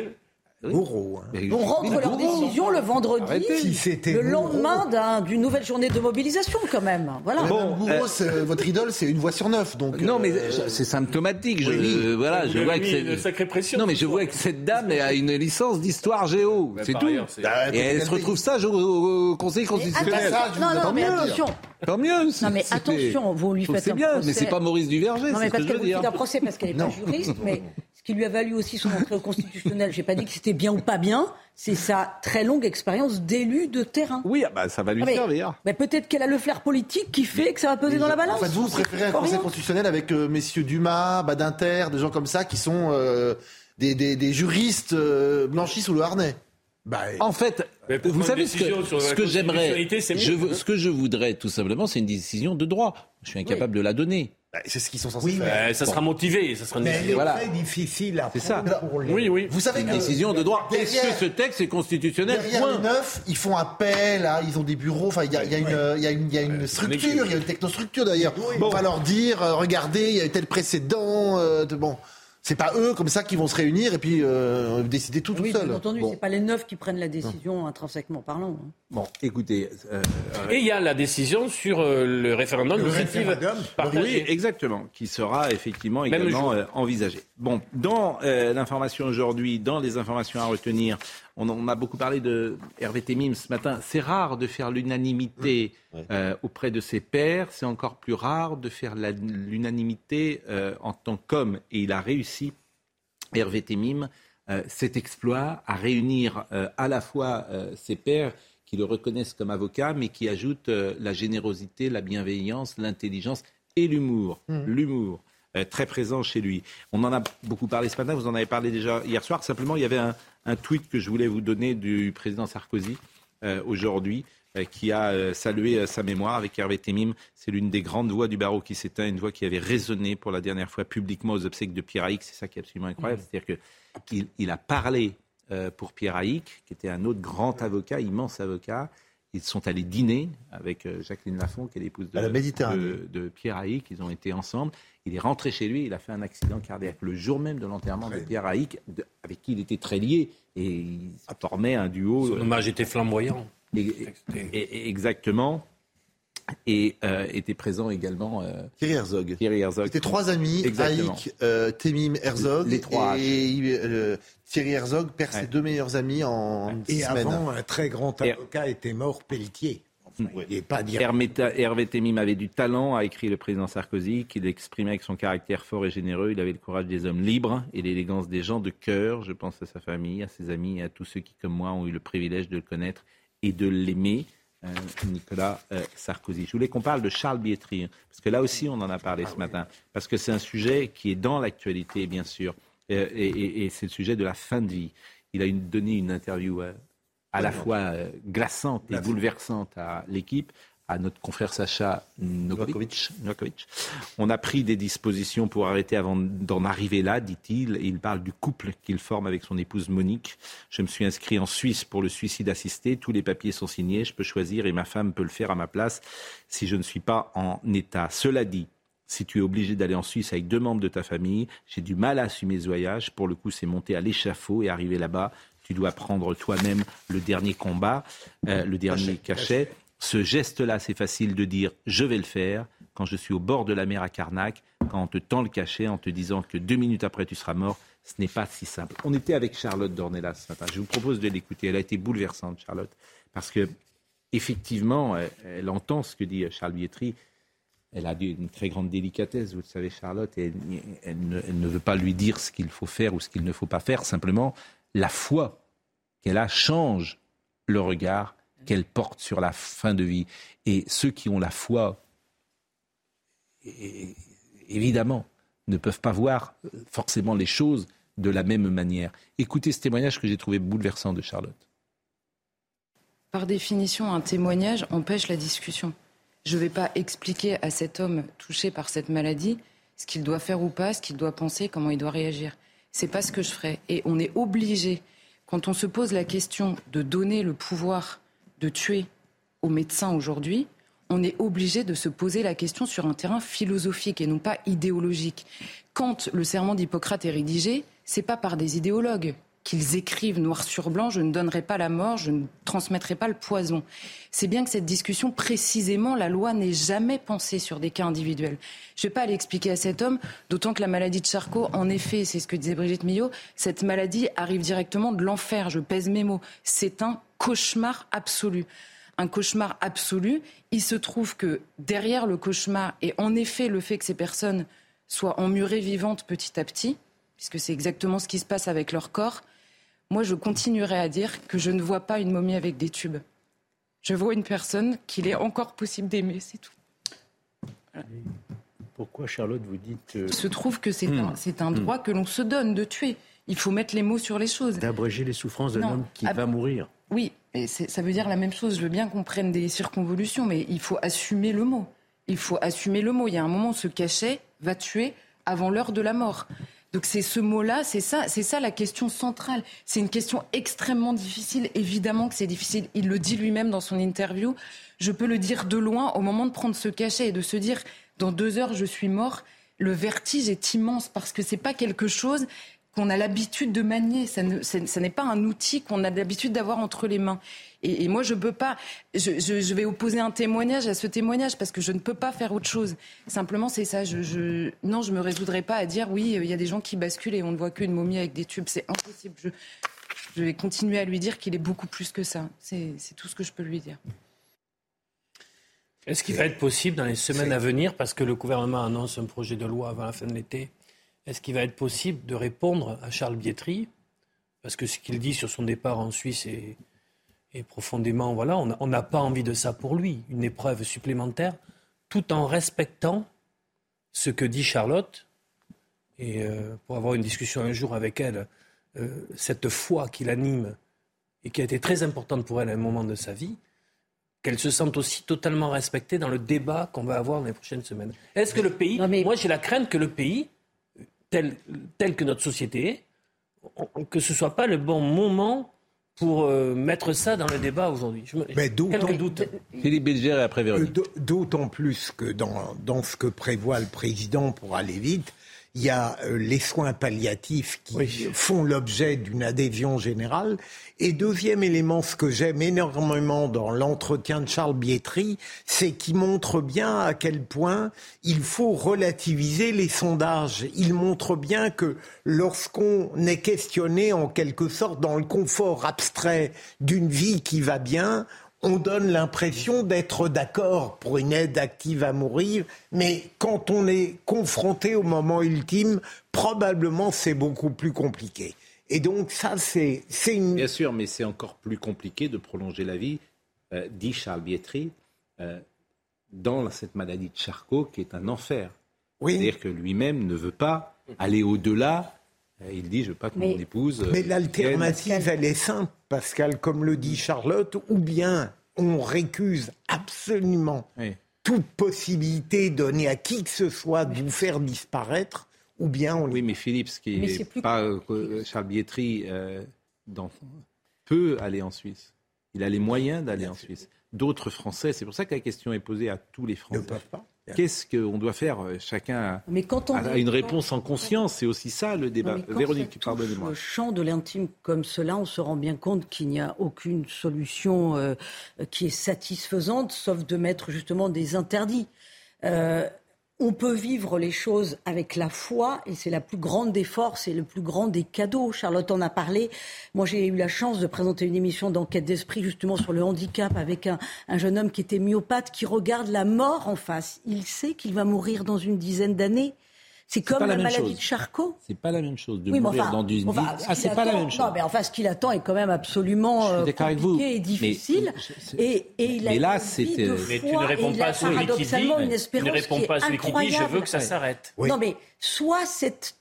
Gouraud. hein. On rentre leur décision le vendredi, Arrêtez. Si c'était le lendemain d'un- d'une nouvelle journée de mobilisation quand même. Voilà. Madame Gouraud, c'est- votre idole, c'est une voix sur neuf. Donc, Non, mais euh, c'est symptomatique. Je, oui, oui. voilà, je vois que une sacrée pression. Non, mais je soir. vois que cette dame a une licence d'histoire géo. C'est tout. ailleurs, bah, Et elle se retrouve sage au, au Conseil constitutionnel. non, non, mais attention. Tant mieux. Non, mais attention, vous lui faites C'est un bien, mais c'est pas Maurice Duverger, Non, mais parce qu'elle vous fait un procès parce qu'elle n'est pas juriste, mais qui lui a valu aussi son entrée au constitutionnel, j'ai pas dit que c'était bien ou pas bien, c'est sa très longue expérience d'élu de terrain. Oui, ah bah, ça va lui Ah, mais- servir. mais peut-être qu'elle a le flair politique qui fait que ça va peser dans la balance. En fait, vous, vous préférez un conseil rien. constitutionnel avec euh, messieurs Dumas, Badinter, des gens comme ça qui sont euh, des, des- des juristes euh, blanchis sous le harnais. Bah, En fait, vous savez ce que, ce j'aimerais, je ce que je voudrais tout simplement, c'est une décision de droit. Je suis incapable de la donner. Bah, c'est ce qu'ils sont censés Oui, faire. Euh, ça sera motivé, ça sera une mais elle est décision. Voilà. très difficile à C'est ça. prendre pour les... Oui, oui. Vous savez Une que décision de droit. Est-ce que ce texte est constitutionnel Derrière Point. les neufs, ils font appel, là, ils ont des bureaux, enfin, il y a, il y a une, il y a une, il y a une structure, il y a une technostructure d'ailleurs. On va leur dire, euh, regardez, il y a eu tel précédent, euh, de- bon. C'est pas eux comme ça qui vont se réunir et puis euh, décider tout, Oui, tout seul. bien entendu, Bon. c'est pas les neufs qui prennent la décision intrinsèquement parlant. hein. Bon, écoutez. euh, Et il y a la décision sur euh, le référendum Le référendum. Oui, exactement, qui sera effectivement également euh, envisagé. Bon, dans euh, l'information aujourd'hui, dans les informations à retenir, On, on a beaucoup parlé de Hervé Temim ce matin. C'est rare de faire l'unanimité euh, auprès de ses pairs. C'est encore plus rare de faire l'unanimité euh, en tant qu'homme. Et il a réussi, Hervé Temim, euh, cet exploit à réunir à la fois ses pairs qui le reconnaissent comme avocat, mais qui ajoutent la générosité, la bienveillance, l'intelligence et l'humour. L'humour. euh, très présent chez lui. On en a beaucoup parlé ce matin, vous en avez parlé déjà hier soir. Simplement, il y avait un, un tweet que je voulais vous donner du président Sarkozy euh, aujourd'hui, euh, qui a euh, salué sa mémoire avec Hervé Temim. C'est l'une des grandes voix du barreau qui s'éteint, une voix qui avait résonné pour la dernière fois publiquement aux obsèques de Pierre Haïk. C'est ça qui est absolument incroyable. C'est-à-dire qu'il il a parlé pour Pierre Haïk, qui était un autre grand avocat, immense avocat. Ils sont allés dîner avec Jacqueline Lafont, qui est l'épouse de- de Pierre Haïk. Ils ont été ensemble. Il est rentré chez lui. Il a fait un accident cardiaque le jour même de l'enterrement de Pierre Haïk, avec qui il était très lié. Et il formait un duo. Son hommage était flamboyant. Et- et- et- exactement. Et euh, était présent également euh, Thierry Herzog. Thierry Herzog. C'était trois amis, Exactement. Haïk, euh, Temim, Herzog. Les trois Et euh, Thierry Herzog perd ses deux meilleurs amis en Et avant, un très grand avocat était mort, Pelletier. N'est pas dire. Hervé, Hervé Temim avait du talent, a écrit le président Sarkozy, qu'il exprimait avec son caractère fort et généreux. Il avait le courage des hommes libres et l'élégance des gens de cœur. Je pense à sa famille, à ses amis et à tous ceux qui, comme moi, ont eu le privilège de le connaître et de l'aimer. Euh, Nicolas euh, Sarkozy. Je voulais qu'on parle de Charles Bietri, hein, parce que là aussi on en a parlé ce matin, parce que c'est un sujet qui est dans l'actualité, bien sûr, Euh, et, et- et c'est le sujet de la fin de vie. Il a une- donné une interview à la fois euh, glaçante et bouleversante à l'équipe, à notre confrère Sacha Novakovic. Novakovic. On a pris des dispositions pour arrêter avant d'en arriver là, dit-il. Il parle du couple qu'il forme avec son épouse Monique. Je me suis inscrit en Suisse pour le suicide assisté. Tous les papiers sont signés. Je peux choisir et ma femme peut le faire à ma place si je ne suis pas en état. Cela dit, si tu es obligé d'aller en Suisse avec deux membres de ta famille, j'ai du mal à assumer ce voyage. Pour le coup, c'est monter à l'échafaud et arriver là-bas. Tu dois prendre toi-même le dernier combat, euh, le dernier cachet. Ce geste-là, c'est facile de dire je vais le faire quand je suis au bord de la mer à Carnac, quand on te tend le cachet en te disant que deux minutes après tu seras mort. Ce n'est pas si simple. On était avec Charlotte Dornelas ce matin. Je vous propose de l'écouter. Elle a été bouleversante, Charlotte, parce que effectivement, elle, elle entend ce que dit Charles Bietri. Elle a une très grande délicatesse, vous le savez, Charlotte, et elle, elle ne, elle ne veut pas lui dire ce qu'il faut faire ou ce qu'il ne faut pas faire. Simplement, la foi qu'elle a change le regard qu'elle porte sur la fin de vie. Et ceux qui ont la foi, évidemment, ne peuvent pas voir forcément les choses de la même manière. Écoutez ce témoignage que j'ai trouvé bouleversant de Charlotte. Par définition, un témoignage empêche la discussion. Je ne vais pas expliquer à cet homme touché par cette maladie ce qu'il doit faire ou pas, ce qu'il doit penser, comment il doit réagir. C'est pas ce que je ferai. Et on est obligé, quand on se pose la question de donner le pouvoir de tuer aux médecins aujourd'hui, on est obligé de se poser la question sur un terrain philosophique et non pas idéologique. Quand le serment d'Hippocrate est rédigé, c'est pas par des idéologues qu'ils écrivent noir sur blanc je ne donnerai pas la mort, je ne transmettrai pas le poison. C'est bien que cette discussion, précisément, la loi n'est jamais pensée sur des cas individuels. Je ne vais pas aller expliquer à cet homme, d'autant que la maladie de Charcot, en effet, c'est ce que disait Brigitte Millot, cette maladie arrive directement de l'enfer, je pèse mes mots. C'est un cauchemar absolu un cauchemar absolu. Il se trouve que derrière le cauchemar, et en effet le fait que ces personnes soient emmurées vivantes petit à petit, puisque c'est exactement ce qui se passe avec leur corps, moi je continuerai à dire que je ne vois pas une momie avec des tubes. Je vois une personne qu'il est encore possible d'aimer, c'est tout. Pourquoi, Charlotte, vous dites. euh, Il se trouve que c'est Hmm. un, Hmm. droit que l'on se donne de tuer. Il faut mettre les mots sur les choses. D'abréger les souffrances d'un homme qui va mourir. Oui, et ça veut dire la même chose. Je veux bien qu'on prenne des circonvolutions, mais il faut assumer le mot. Il faut assumer le mot. Il y a un moment, ce cachet va tuer avant l'heure de la mort. Donc c'est ce mot-là, c'est ça, c'est ça la question centrale. C'est une question extrêmement difficile. Évidemment que c'est difficile. Il le dit lui-même dans son interview. Je peux le dire de loin au moment de prendre ce cachet et de se dire dans deux heures je suis mort. Le vertige est immense parce que c'est pas quelque chose qu'on a l'habitude de manier. Ça ne- n'est pas un outil qu'on a l'habitude d'avoir entre les mains. Et, et moi, je peux pas. Je, je- je vais opposer un témoignage à ce témoignage parce que je ne peux pas faire autre chose. Simplement, c'est ça. Je, je- non, je me résoudrai pas à dire oui, il y a des gens qui basculent et on ne voit qu'une momie avec des tubes. C'est impossible. Je, Je vais continuer à lui dire qu'il est beaucoup plus que ça. C'est tout ce que je peux lui dire. Est-ce qu'il va être possible dans les semaines à venir, parce que le gouvernement annonce un projet de loi avant la fin de l'été, est-ce qu'il va être possible de répondre à Charles Bietri Parce que ce qu'il dit sur son départ en Suisse est, profondément. Voilà, on n'a pas envie de ça pour lui, une épreuve supplémentaire, tout en respectant ce que dit Charlotte. Et euh, pour avoir une discussion un jour avec elle, euh, cette foi qui l'anime et qui a été très importante pour elle à un moment de sa vie, qu'elle se sente aussi totalement respectée dans le débat qu'on va avoir dans les prochaines semaines. Est-ce que le pays, moi j'ai la crainte que le pays, tel, tel que notre société est, que ce ne soit pas le bon moment pour euh, mettre ça dans le débat aujourd'hui. Mais d'autant, doute. Philippe Bilger et après Véronique. D'autant plus que dans, dans ce que prévoit le président pour aller vite, il y a euh, les soins palliatifs qui font l'objet d'une adhésion générale. Et deuxième élément, ce que j'aime énormément dans l'entretien de Charles Bietri, c'est qu'il montre bien à quel point il faut relativiser les sondages. Il montre bien que lorsqu'on est questionné en quelque sorte dans le confort abstrait d'une vie qui va bien, on donne l'impression d'être d'accord pour une aide active à mourir, mais quand on est confronté au moment ultime, probablement c'est beaucoup plus compliqué. Et donc ça, c'est une... Bien sûr, mais c'est encore plus compliqué de prolonger la vie, euh, dit Charles Bietri, euh, dans cette maladie de Charcot qui est un enfer. C'est-à-dire que lui-même ne veut pas aller au-delà. Euh, il dit, je veux pas que mon épouse... Mais l'alternative, elle est simple, Pascal, comme le dit Charlotte, ou bien on récuse absolument toute possibilité donnée à qui que ce soit de vous faire disparaître, ou bien on... Oui, mais Philippe, ce qui n'est pas euh, Charles Bietri euh, peut aller en Suisse. Il a les moyens d'aller en Suisse. D'autres Français, c'est pour ça que la question est posée à tous les Français. Ne peuvent pas. Qu'est-ce qu'on doit faire euh, Chacun mais quand on a une réponse en conscience. C'est aussi ça le débat. Véronique, pardonnez-moi. Le champ de l'intime comme cela, on se rend bien compte qu'il n'y a aucune solution euh, qui est satisfaisante, sauf de mettre justement des interdits. Euh, on peut vivre les choses avec la foi et c'est la plus grande des forces et le plus grand des cadeaux. Charlotte en a parlé. Moi, j'ai eu la chance de présenter une émission d'enquête d'esprit justement sur le handicap avec un, jeune homme qui était myopathe, qui regarde la mort en face. Il sait qu'il va mourir dans une dizaine d'années. C'est comme la, maladie de Charcot. C'est pas la même chose de mourir dans une ah, c'est pas la même chose. Non, mais enfin, ce qu'il attend est quand même absolument euh, compliqué et difficile. Mais, et, et, il mais là, c'était. Mais tu ne réponds pas à celui qui dit. Tu ne réponds pas à celui qui dit. Je veux que ça s'arrête. Non, mais soit cette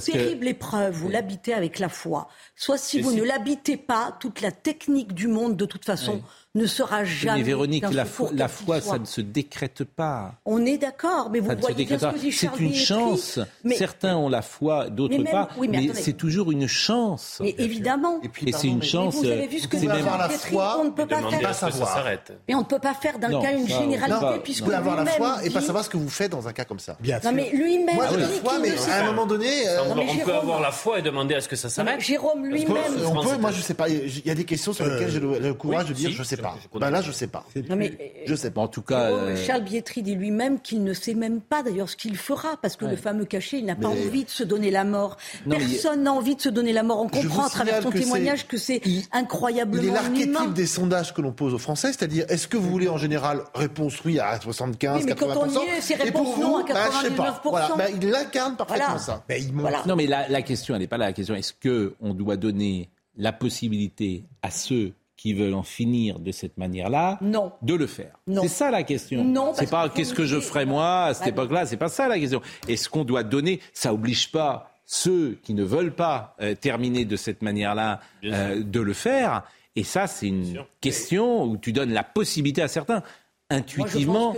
terrible épreuve, vous l'habitez avec la foi. Soit si vous ne l'habitez pas, toute la technique du monde, de toute façon, ne sera jamais. Mais Véronique, la, la foi, ça ne se décrète pas. On est d'accord, mais vous voyez bien ce que dit C'est une chance. Certains ont la foi, d'autres pas. mais, c'est toujours une chance. Mais évidemment. Et, puis, c'est une chance. vous avez vu ce que vous même la foi, on ne peut pas faire. Ça s'arrête. Mais on ne peut pas faire d'un cas une généralité puisque vous avoir la foi et pas savoir ce que vous faites dans un cas comme ça. Bien sûr. mais lui-même. Moi, la foi, mais à un moment donné. Euh, on peut avoir la foi et demander à ce que ça s'arrête. Jérôme lui-même. On peut. Moi, je sais pas. Il y a des questions sur lesquelles j'ai le courage de dire je sais pas. Ben là, je sais pas. Non, mais, je sais pas. En tout cas, euh, Charles Bietri dit lui-même qu'il ne sait même pas d'ailleurs ce qu'il fera parce que le fameux cachet, il n'a pas envie de se donner la mort. Personne n'a envie de se donner la mort. On comprend à travers son témoignage que c'est incroyablement Il est l'archétype des sondages que l'on pose aux Français, c'est-à-dire est-ce que vous voulez en général réponse oui à 75, mais 80 quand on y est, c'est réponse non à 99%. Bah, bah, il incarne parfaitement ça. Non, mais la, la question, elle n'est pas là. La question, est-ce que on doit donner la possibilité à ceux qui veulent en finir de cette manière-là, de le faire. C'est ça la question. Non, c'est pas qu'est-ce que je ferais moi à cette bah époque-là. C'est pas ça la question. Est-ce qu'on doit donner Ça oblige pas ceux qui ne veulent pas euh, terminer de cette manière-là euh, de le faire? Et ça, c'est une question où tu donnes la possibilité à certains. Intuitivement,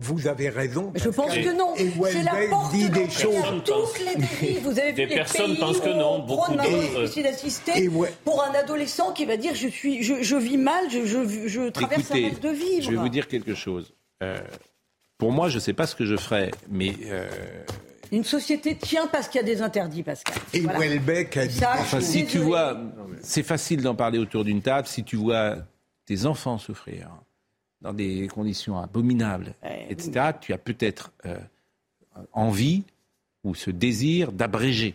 vous avez raison. je pense que non. C'est la porte dit des choses. toutes les dérives. Vous avez vu des personnes pensent que non. Beaucoup de suicide assisté pour un adolescent qui va dire je suis, je, vis mal, je, je, traverse un rêve de vivre. Je vais vous dire quelque chose. Euh, pour moi, je ne sais pas ce que je ferais, mais euh, une société tient parce qu'il y a des interdits, Pascal. Et voilà. Welbeck a dit. enfin, si tu vois, c'est facile d'en parler autour d'une table. Si tu vois tes enfants souffrir dans des conditions abominables, etc., tu as peut-être euh, envie ou ce désir d'abréger.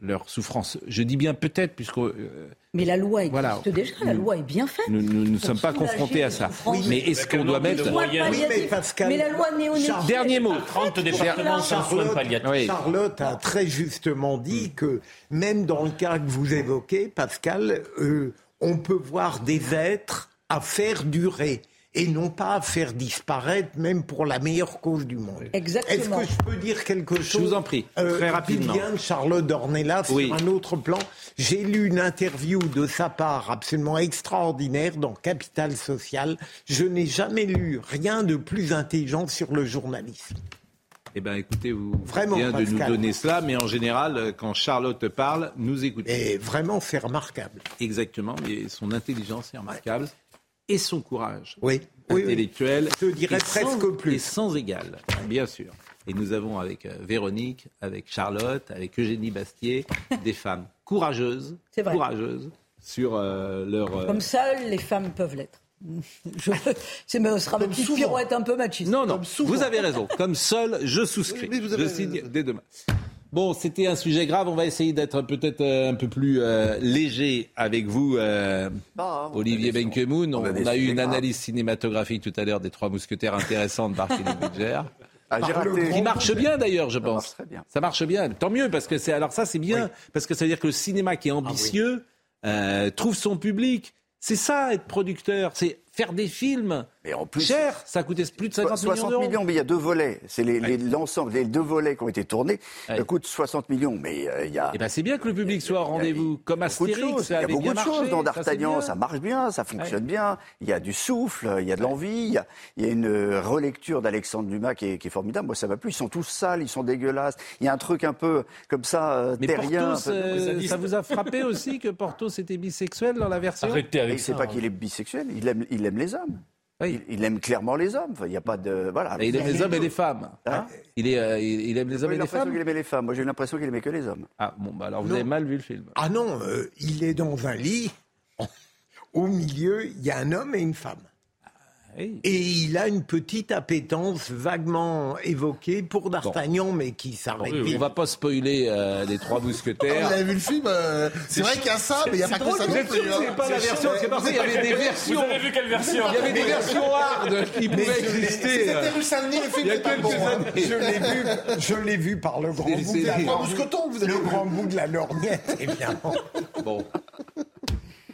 leur souffrance. Je dis bien peut-être, puisque euh, Mais la loi existe Voilà. déjà, la loi est bien faite. nous ne sommes pas soulager confrontés à ça. souffrances. mais est-ce qu'on doit mettre... Palliatifs. mais Pascal- Mais la loi néonative. Dernier mot. 30 départements sans soins Charlotte, palliatifs. Oui. Charlotte a très justement dit que même dans le cas que vous évoquez, Pascal, euh, on peut voir des êtres à faire durer et non pas à faire disparaître, même pour la meilleure cause du monde. Exactement. Est-ce que je peux dire quelque chose Je vous en prie, très rapidement. Qui vient de Charlotte Dornelas Oui. sur un autre plan. J'ai lu une interview de sa part absolument extraordinaire dans Capital Social. Je n'ai jamais lu rien de plus intelligent sur le journalisme. Eh bien, écoutez, vous Vraiment, bien de nous donner cela, mais en général, euh, quand Charlotte parle, nous écoutons. Et vraiment, c'est remarquable. Exactement, mais son intelligence est remarquable. Et son courage Oui, oui, oui. intellectuel. Je dirais est sans- presque plus. est sans égal, bien sûr. Et nous avons avec euh, Véronique, avec Charlotte, avec Eugénie Bastier, des femmes courageuses, courageuses sur euh, leur. euh, Comme seules les femmes peuvent l'être. Je... C'est, mais ce sera ma petite pirouette un peu machiste. Non, non, vous avez raison. Comme seul, je souscris. Oui, mais vous avez- Je signe dès demain. Bon, c'était un sujet grave. On va essayer d'être peut-être euh, un peu plus euh, léger avec vous, euh, Ah, Olivier Benkemoun. On, on a eu une analyse cinématographique tout à l'heure des Trois Mousquetaires intéressante par Philippe Budger. Ah. Qui marche bien d'ailleurs, je Ça pense. marche très bien. Ça marche bien. Tant mieux parce que c'est alors ça c'est bien parce que ça veut dire que le cinéma Ah qui est ambitieux euh, trouve son public. C'est ça être producteur, c'est faire des films. Et en plus, cher, ça coûtait plus de 50 millions 60 d'euros. millions, mais il y a deux volets. C'est les- l'ensemble, les, deux volets qui ont été tournés Ouais. euh, coûtent 60 millions, mais euh, il y a. Eh ben c'est bien que le public soit au rendez-vous, comme Astérix, ça Il y a beaucoup de marché, choses dans ça, c'est D'Artagnan, ça, marche bien, ça fonctionne Ouais. bien. Il y a du souffle, il y a de l'envie, il y a, il y a une euh, relecture d'Alexandre Dumas qui est, qui est formidable. Moi, ça m'a plu. Ils sont tous sales, ils sont dégueulasses. Il y a un truc un peu comme ça, euh, Mais terrien. Euh, ça vous a frappé aussi que Porthos était bisexuel dans la version Arrêtez avec c'est ça. pas hein. qu'il est bisexuel, il aime, il aime les hommes. Oui. Il, il aime clairement les hommes. Enfin, Il n'y a pas de voilà. Et Il aime les hommes et les femmes. Hein il, est, euh, il, il aime les hommes et les l'impression femmes qu'il aimait les femmes. Moi, j'ai l'impression qu'il aimait que les hommes. Ah bon, bah alors vous Non. avez mal vu le film. Ah non, euh, il est dans un lit. Au milieu, il y a un homme et une femme. Oui. Et il a une petite appétence vaguement évoquée pour D'Artagnan, mais qui s'arrête On vite. va pas spoiler euh, les trois Vous mousquetaires. avez vu le film euh, C'est vrai qu'il y a ça, mais il n'y a pas que ça Vous non êtes sûr plus. que hein. c'est pas la version C'est parce qu'il y avait des versions. Vous avez vu quelle version Il y avait des versions hard qui pouvaient exister. C'était rue Saint-Denis, le film Il y a n'est pas quelques bon. hein. Je l'ai vu, je l'ai vu par le grand C'est- bout c'est- de la c'est- Trois lorgnette. Le grand bout de la lorgnette, évidemment. Bon.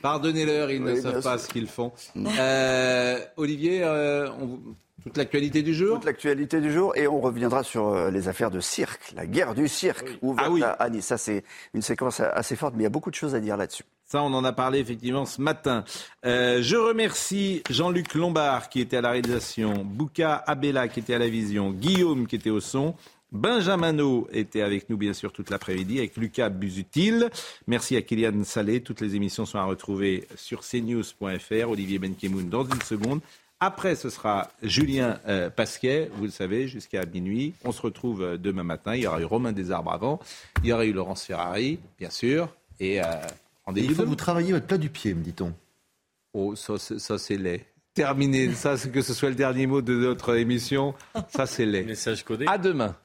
Pardonnez-leur, ils ne savent pas ce qu'ils font. Euh, Olivier, euh, on- toute l'actualité du jour Toute l'actualité du jour et on reviendra sur euh, les affaires de cirque, la guerre du cirque ouverte Ah oui. à à Nice. Ça, c'est une séquence assez forte, mais il y a beaucoup de choses à dire là-dessus. Ça, on en a parlé effectivement ce matin. Euh, je remercie Jean-Luc Lombard qui était à la réalisation, Bouka Abella qui était à la vision, Guillaume qui était au son. Benjamin était avec nous bien sûr toute l'après-midi avec Lucas Busutil. Merci à Kylian Salé. Toutes les émissions sont à retrouver sur cnews.fr. Olivier Benkemoun dans une seconde. Après, ce sera Julien euh, Pasquet, vous le savez, jusqu'à minuit. On se retrouve euh, demain matin. Il y aura eu Romain Desarbres avant. Il y aura eu Laurence Ferrari, bien sûr. Et euh, rendez-vous il faut vous travaillez votre plat du pied, me dit-on. Oh, ça, c'est- ça c'est laid. Terminé. Ça, c'est que ce soit le dernier mot de notre émission. Ça, c'est laid. Message codé. À demain.